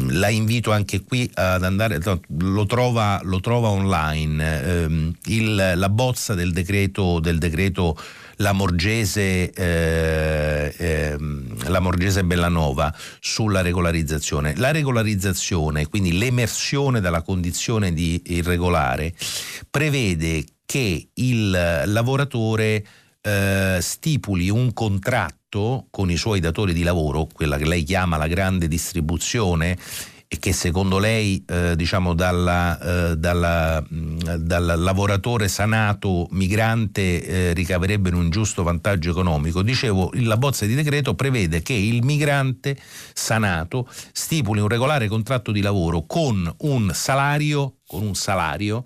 la invito anche qui ad andare, lo trova, lo trova online, ehm, il, la bozza del decreto, del decreto la Morgese, eh, eh, la Morgese Bellanova sulla regolarizzazione. La regolarizzazione, quindi l'emersione dalla condizione di irregolare, prevede che il lavoratore eh, stipuli un contratto con i suoi datori di lavoro, quella che lei chiama la grande distribuzione, e che secondo lei eh, diciamo dalla, eh, dalla, dal lavoratore sanato migrante eh, ricaverebbe un giusto vantaggio economico. Dicevo, la bozza di decreto prevede che il migrante sanato stipuli un regolare contratto di lavoro con un salario, con un salario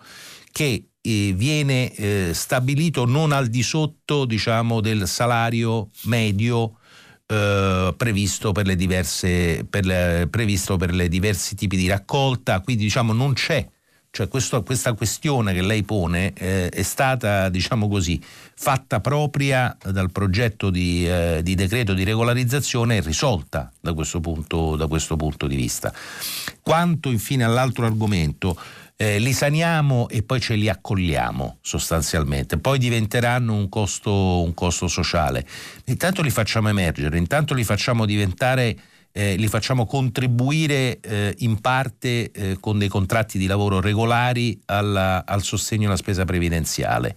che eh, viene eh, stabilito non al di sotto diciamo, del salario medio eh, previsto, per diverse, per le, previsto per le diversi tipi di raccolta, quindi diciamo non c'è. Cioè questo, questa questione che lei pone eh, è stata, diciamo così, fatta propria dal progetto di, eh, di, decreto di regolarizzazione e risolta da questo, punto, da questo punto di vista. Quanto infine all'altro argomento, eh, li saniamo e poi ce li accogliamo sostanzialmente, poi diventeranno un costo, un costo sociale. Intanto li facciamo emergere, intanto li facciamo diventare eh, li facciamo contribuire eh, in parte eh, con dei contratti di lavoro regolari alla, al sostegno alla spesa previdenziale.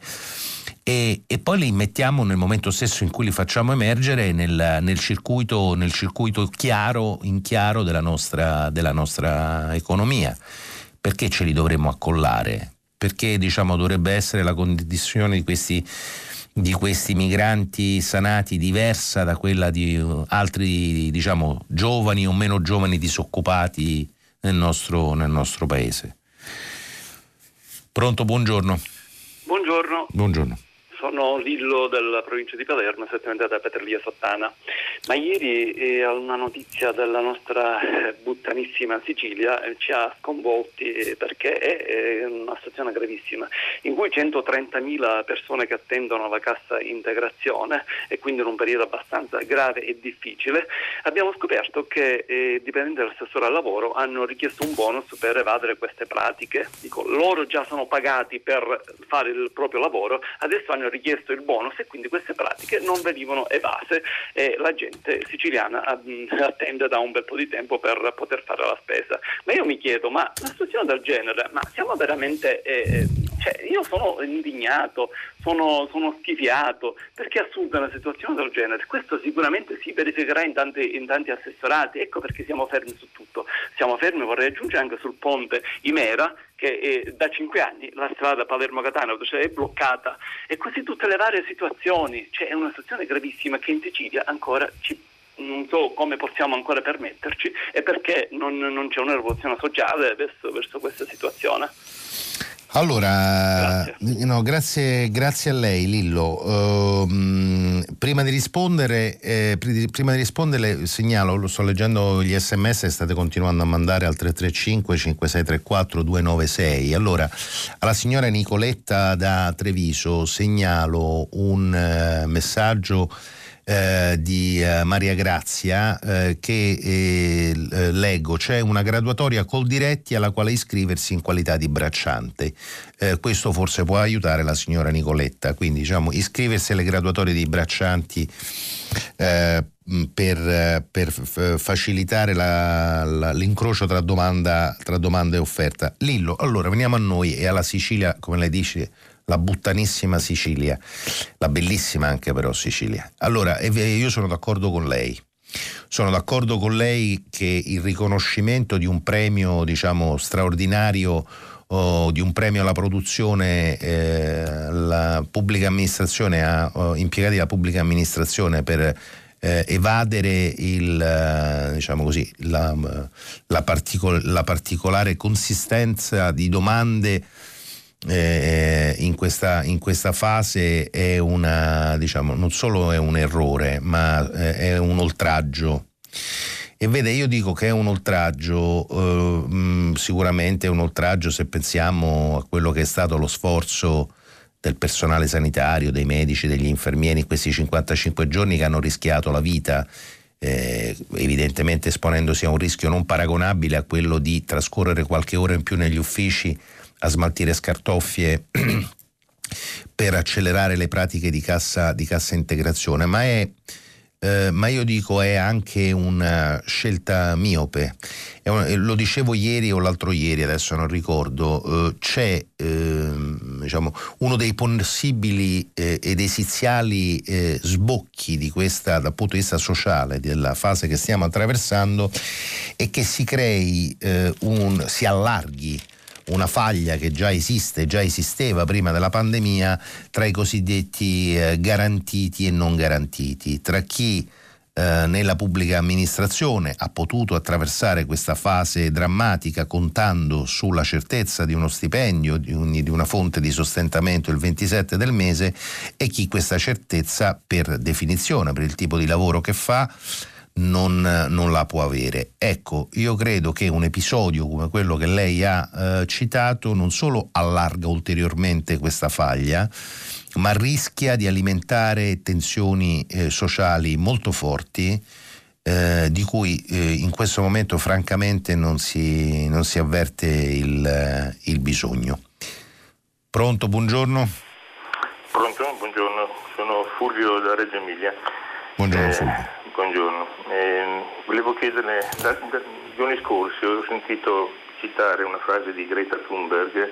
E, e, poi li mettiamo nel momento stesso in cui li facciamo emergere nel, nel, circuito, nel circuito, chiaro, in chiaro della nostra, della nostra economia perché ce li dovremmo accollare? Perché diciamo, dovrebbe essere la condizione di questi, di questi migranti sanati diversa da quella di altri diciamo, giovani o meno giovani disoccupati nel nostro, nel nostro paese? Pronto, buongiorno. Buongiorno. Buongiorno sono Lillo della provincia di Palermo, esattamente da Peterlia Sottana. Ma ieri eh, una notizia della nostra eh, buttanissima Sicilia eh, ci ha sconvolti eh, perché è, una situazione gravissima, in cui 130.000 persone che attendono la cassa integrazione e quindi in un periodo abbastanza grave e difficile, abbiamo scoperto che eh, dipendenti dell'assessore al lavoro hanno richiesto un bonus per evadere queste pratiche. Dico, loro già sono pagati per fare il proprio lavoro, adesso hanno richiesto il bonus e quindi queste pratiche non venivano evase e la gente siciliana attende da un bel po' di tempo per poter fare la spesa. Ma io mi chiedo, ma una situazione del genere, ma siamo veramente... Eh, cioè, io sono indignato, sono, sono schifiato, perché assurda una situazione del genere? Questo sicuramente si verificherà in tanti, in tanti assessorati, ecco perché siamo fermi su tutto. Siamo fermi, vorrei aggiungere anche sul ponte Imera, che è, da cinque anni la strada Palermo-Catania cioè è bloccata e così tutte le varie situazioni, cioè è una situazione gravissima che in Sicilia ancora ci non so come possiamo ancora permetterci e perché non, non c'è una rivoluzione sociale verso, verso questa situazione. Allora, grazie. No, grazie, grazie, a lei Lillo. Uh, prima, di rispondere, eh, prima di rispondere segnalo, lo sto leggendo gli sms state continuando a mandare al 335 5634 296. Allora, alla signora Nicoletta da Treviso segnalo un uh, messaggio eh, di eh, Maria Grazia eh, che eh, leggo, c'è una graduatoria col diretti alla quale iscriversi in qualità di bracciante. Eh, questo forse può aiutare la signora Nicoletta, quindi diciamo iscriversi alle graduatorie di braccianti per, per facilitare la, la, l'incrocio tra domanda, tra domanda e offerta. Lillo, allora veniamo a noi e alla Sicilia, come lei dice, la buttanissima Sicilia, la bellissima anche però Sicilia. Allora, io sono d'accordo con lei. Sono d'accordo con lei che il riconoscimento di un premio, diciamo, straordinario di un premio alla produzione, eh, la pubblica amministrazione ha impiegati della pubblica amministrazione per eh, evadere il, eh, diciamo così, la, la, particol- la particolare consistenza di domande eh, in, questa, in, questa, fase è una, diciamo, non solo è un errore, ma eh, è un oltraggio. E vede, io dico che è un oltraggio, eh, mh, sicuramente è un oltraggio se pensiamo a quello che è stato lo sforzo del personale sanitario, dei medici, degli infermieri in questi 55 giorni che hanno rischiato la vita, eh, evidentemente esponendosi a un rischio non paragonabile a quello di trascorrere qualche ora in più negli uffici a smaltire scartoffie per accelerare le pratiche di cassa, di cassa integrazione, ma, è, eh, ma io dico è anche una scelta miope. Un, eh, lo dicevo ieri o l'altro ieri, adesso non ricordo, eh, c'è eh, diciamo, uno dei possibili eh, ed esiziali eh, sbocchi di questa, dal punto di vista sociale, della fase che stiamo attraversando, è che si crei, un, si allarghi una faglia che già esiste, già esisteva prima della pandemia tra i cosiddetti eh, garantiti e non garantiti, tra chi eh, nella pubblica amministrazione ha potuto attraversare questa fase drammatica contando sulla certezza di uno stipendio, di, di una fonte di sostentamento il 27 del mese e chi questa certezza per definizione, per il tipo di lavoro che fa, non, non, la può avere. Ecco, io credo che un episodio come quello che lei ha eh, citato non solo allarga ulteriormente questa faglia, ma rischia di alimentare tensioni eh, sociali molto forti. Eh, di cui eh, in questo momento francamente non si, non si avverte il, il, bisogno. Pronto, buongiorno? Pronto, buongiorno, sono Fulvio da Reggio Emilia. Buongiorno eh, Fulvio. Buongiorno, eh, volevo chiederle, da, da, giorni scorsi ho sentito citare una frase di Greta Thunberg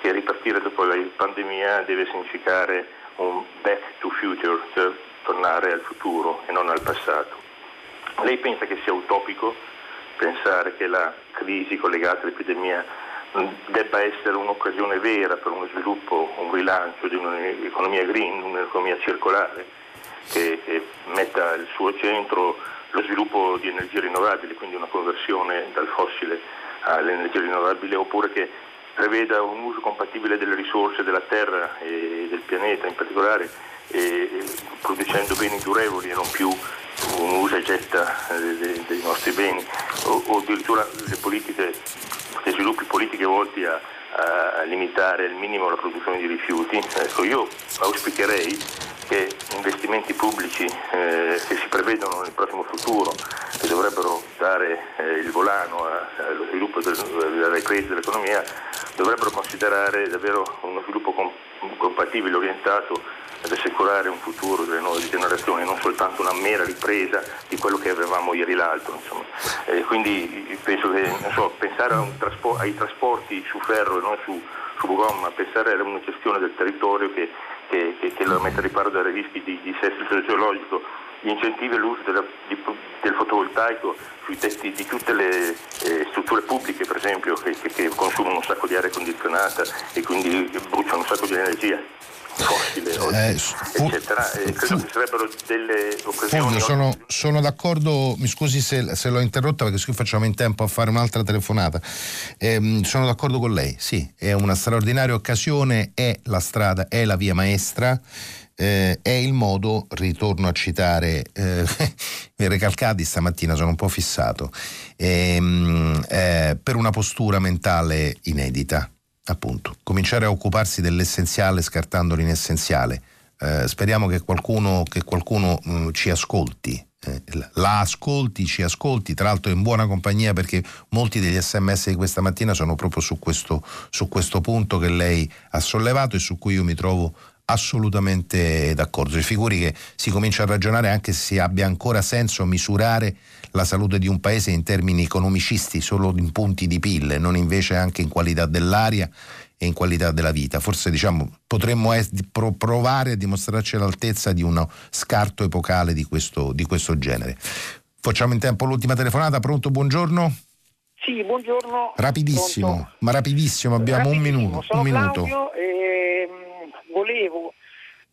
che ripartire dopo la pandemia deve significare un back to future, cioè tornare al futuro e non al passato. Lei pensa che sia utopico pensare che la crisi collegata all'epidemia debba essere un'occasione vera per uno sviluppo, un rilancio di un'economia green, un'economia circolare? Che, metta al suo centro lo sviluppo di energie rinnovabili, quindi una conversione dal fossile all'energia rinnovabile, oppure che preveda un uso compatibile delle risorse della terra e del pianeta in particolare, producendo beni durevoli e non più un uso e getta eh, dei, nostri beni, o, o addirittura le politiche, gli sviluppi politiche volti a, a limitare al minimo la produzione di rifiuti. Ecco, io auspicherei che investimenti pubblici eh, che si prevedono nel prossimo futuro e dovrebbero dare eh, il volano allo sviluppo del, della ripresa dell'economia dovrebbero considerare davvero uno sviluppo com- compatibile, orientato ad assicurare un futuro delle nuove generazioni, non soltanto una mera ripresa di quello che avevamo ieri l'altro. Eh, quindi penso che so, pensare traspo- ai trasporti su ferro e non su, su gomma, pensare a una gestione del territorio che, che, che, che lo mette a riparo dai rischi di, di dissesto geologico, gli incentivi all'uso della, di, del fotovoltaico sui tetti di tutte le eh, strutture pubbliche, per esempio, che, che consumano un sacco di aria condizionata e quindi bruciano un sacco di energia fossile, eh, fu, eccetera. E credo fu, che sarebbero delle occasioni. Fulvio, sono, sono, d'accordo, mi scusi se, se, l'ho interrotta perché qui facciamo in tempo a fare un'altra telefonata. Eh, sono d'accordo con lei, sì, è una straordinaria occasione, è la strada, è la via maestra. Eh, è il modo, ritorno a citare eh, Recalcati stamattina, sono un po' fissato, ehm, eh, per una postura mentale inedita appunto, cominciare a occuparsi dell'essenziale scartando l'inessenziale. Eh, speriamo che qualcuno, che qualcuno mh, mm, ci ascolti, eh, la ascolti, ci ascolti, tra l'altro in buona compagnia perché molti degli sms di questa mattina sono proprio su questo, su questo punto che lei ha sollevato e su cui io mi trovo assolutamente d'accordo. Si figuri che si comincia a ragionare anche se abbia ancora senso misurare la salute di un paese in termini economicisti solo in punti di PIL, non invece anche in qualità dell'aria e in qualità della vita. Forse diciamo, potremmo es- provare a dimostrarci l'altezza di uno scarto epocale di questo, di questo genere. Facciamo in tempo l'ultima telefonata. Pronto, buongiorno? Sì, buongiorno. Rapidissimo, Pronto? ma rapidissimo, abbiamo rapidissimo. un minuto. Sono un minuto. Claudio e mm, volevo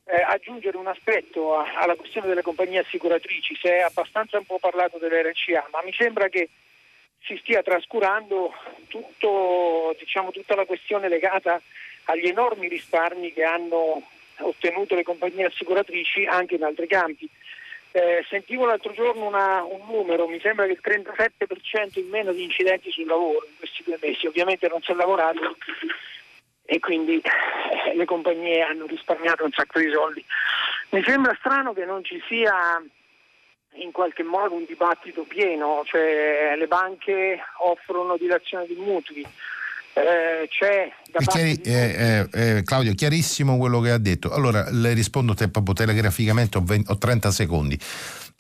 eh, aggiungere un aspetto a, alla questione delle compagnie assicuratrici. Si è abbastanza un po' parlato dell'RCA, ma mi sembra che si stia trascurando tutto, diciamo, tutta la questione legata agli enormi risparmi che hanno ottenuto le compagnie assicuratrici anche in altri campi. Eh, sentivo l'altro giorno una, un numero, mi sembra che il 37% in meno di incidenti sul lavoro in questi due mesi, ovviamente non si è lavorato e quindi eh, le compagnie hanno risparmiato un sacco di soldi. Mi sembra strano che non ci sia in qualche modo un dibattito pieno, cioè le banche offrono dilazione di mutui. Eh, c'è da chiari, eh, eh, eh, Claudio, chiarissimo quello che ha detto. Allora le rispondo te proprio telegraficamente, ho, 20, ho 30 secondi.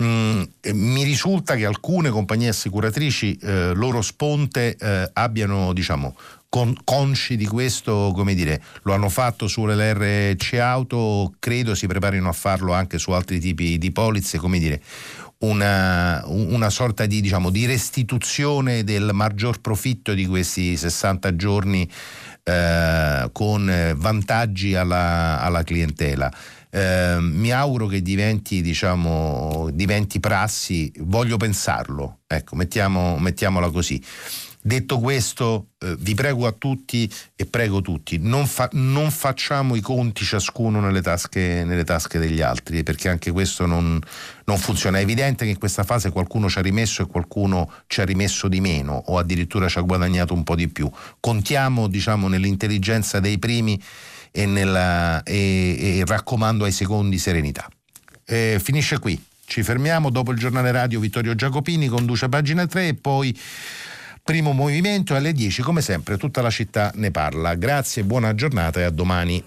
Mm, mi risulta che alcune compagnie assicuratrici, eh, loro sponte, eh, abbiano diciamo, con, consci di questo, come dire, lo hanno fatto sull'RC Auto, credo si preparino a farlo anche su altri tipi di polizze, come dire, una, una sorta di, diciamo, di, restituzione del maggior profitto di questi 60 giorni eh, con vantaggi alla, alla clientela. Eh, mi auguro che diventi, diciamo, diventi prassi, voglio pensarlo, ecco, mettiamo, mettiamola così. Detto questo, eh, vi prego a tutti e prego tutti, non, fa, non facciamo i conti ciascuno nelle tasche, nelle tasche, degli altri, perché anche questo non, non, funziona. È evidente che in questa fase qualcuno ci ha rimesso e qualcuno ci ha rimesso di meno o addirittura ci ha guadagnato un po' di più. Contiamo diciamo, nell'intelligenza dei primi e, nella, e, e raccomando ai secondi serenità. Eh, finisce qui. Ci fermiamo dopo il giornale radio Vittorio Giacopini conduce pagina 3 e poi Primo movimento alle 10, come sempre tutta la città ne parla. Grazie, buona giornata e a domani.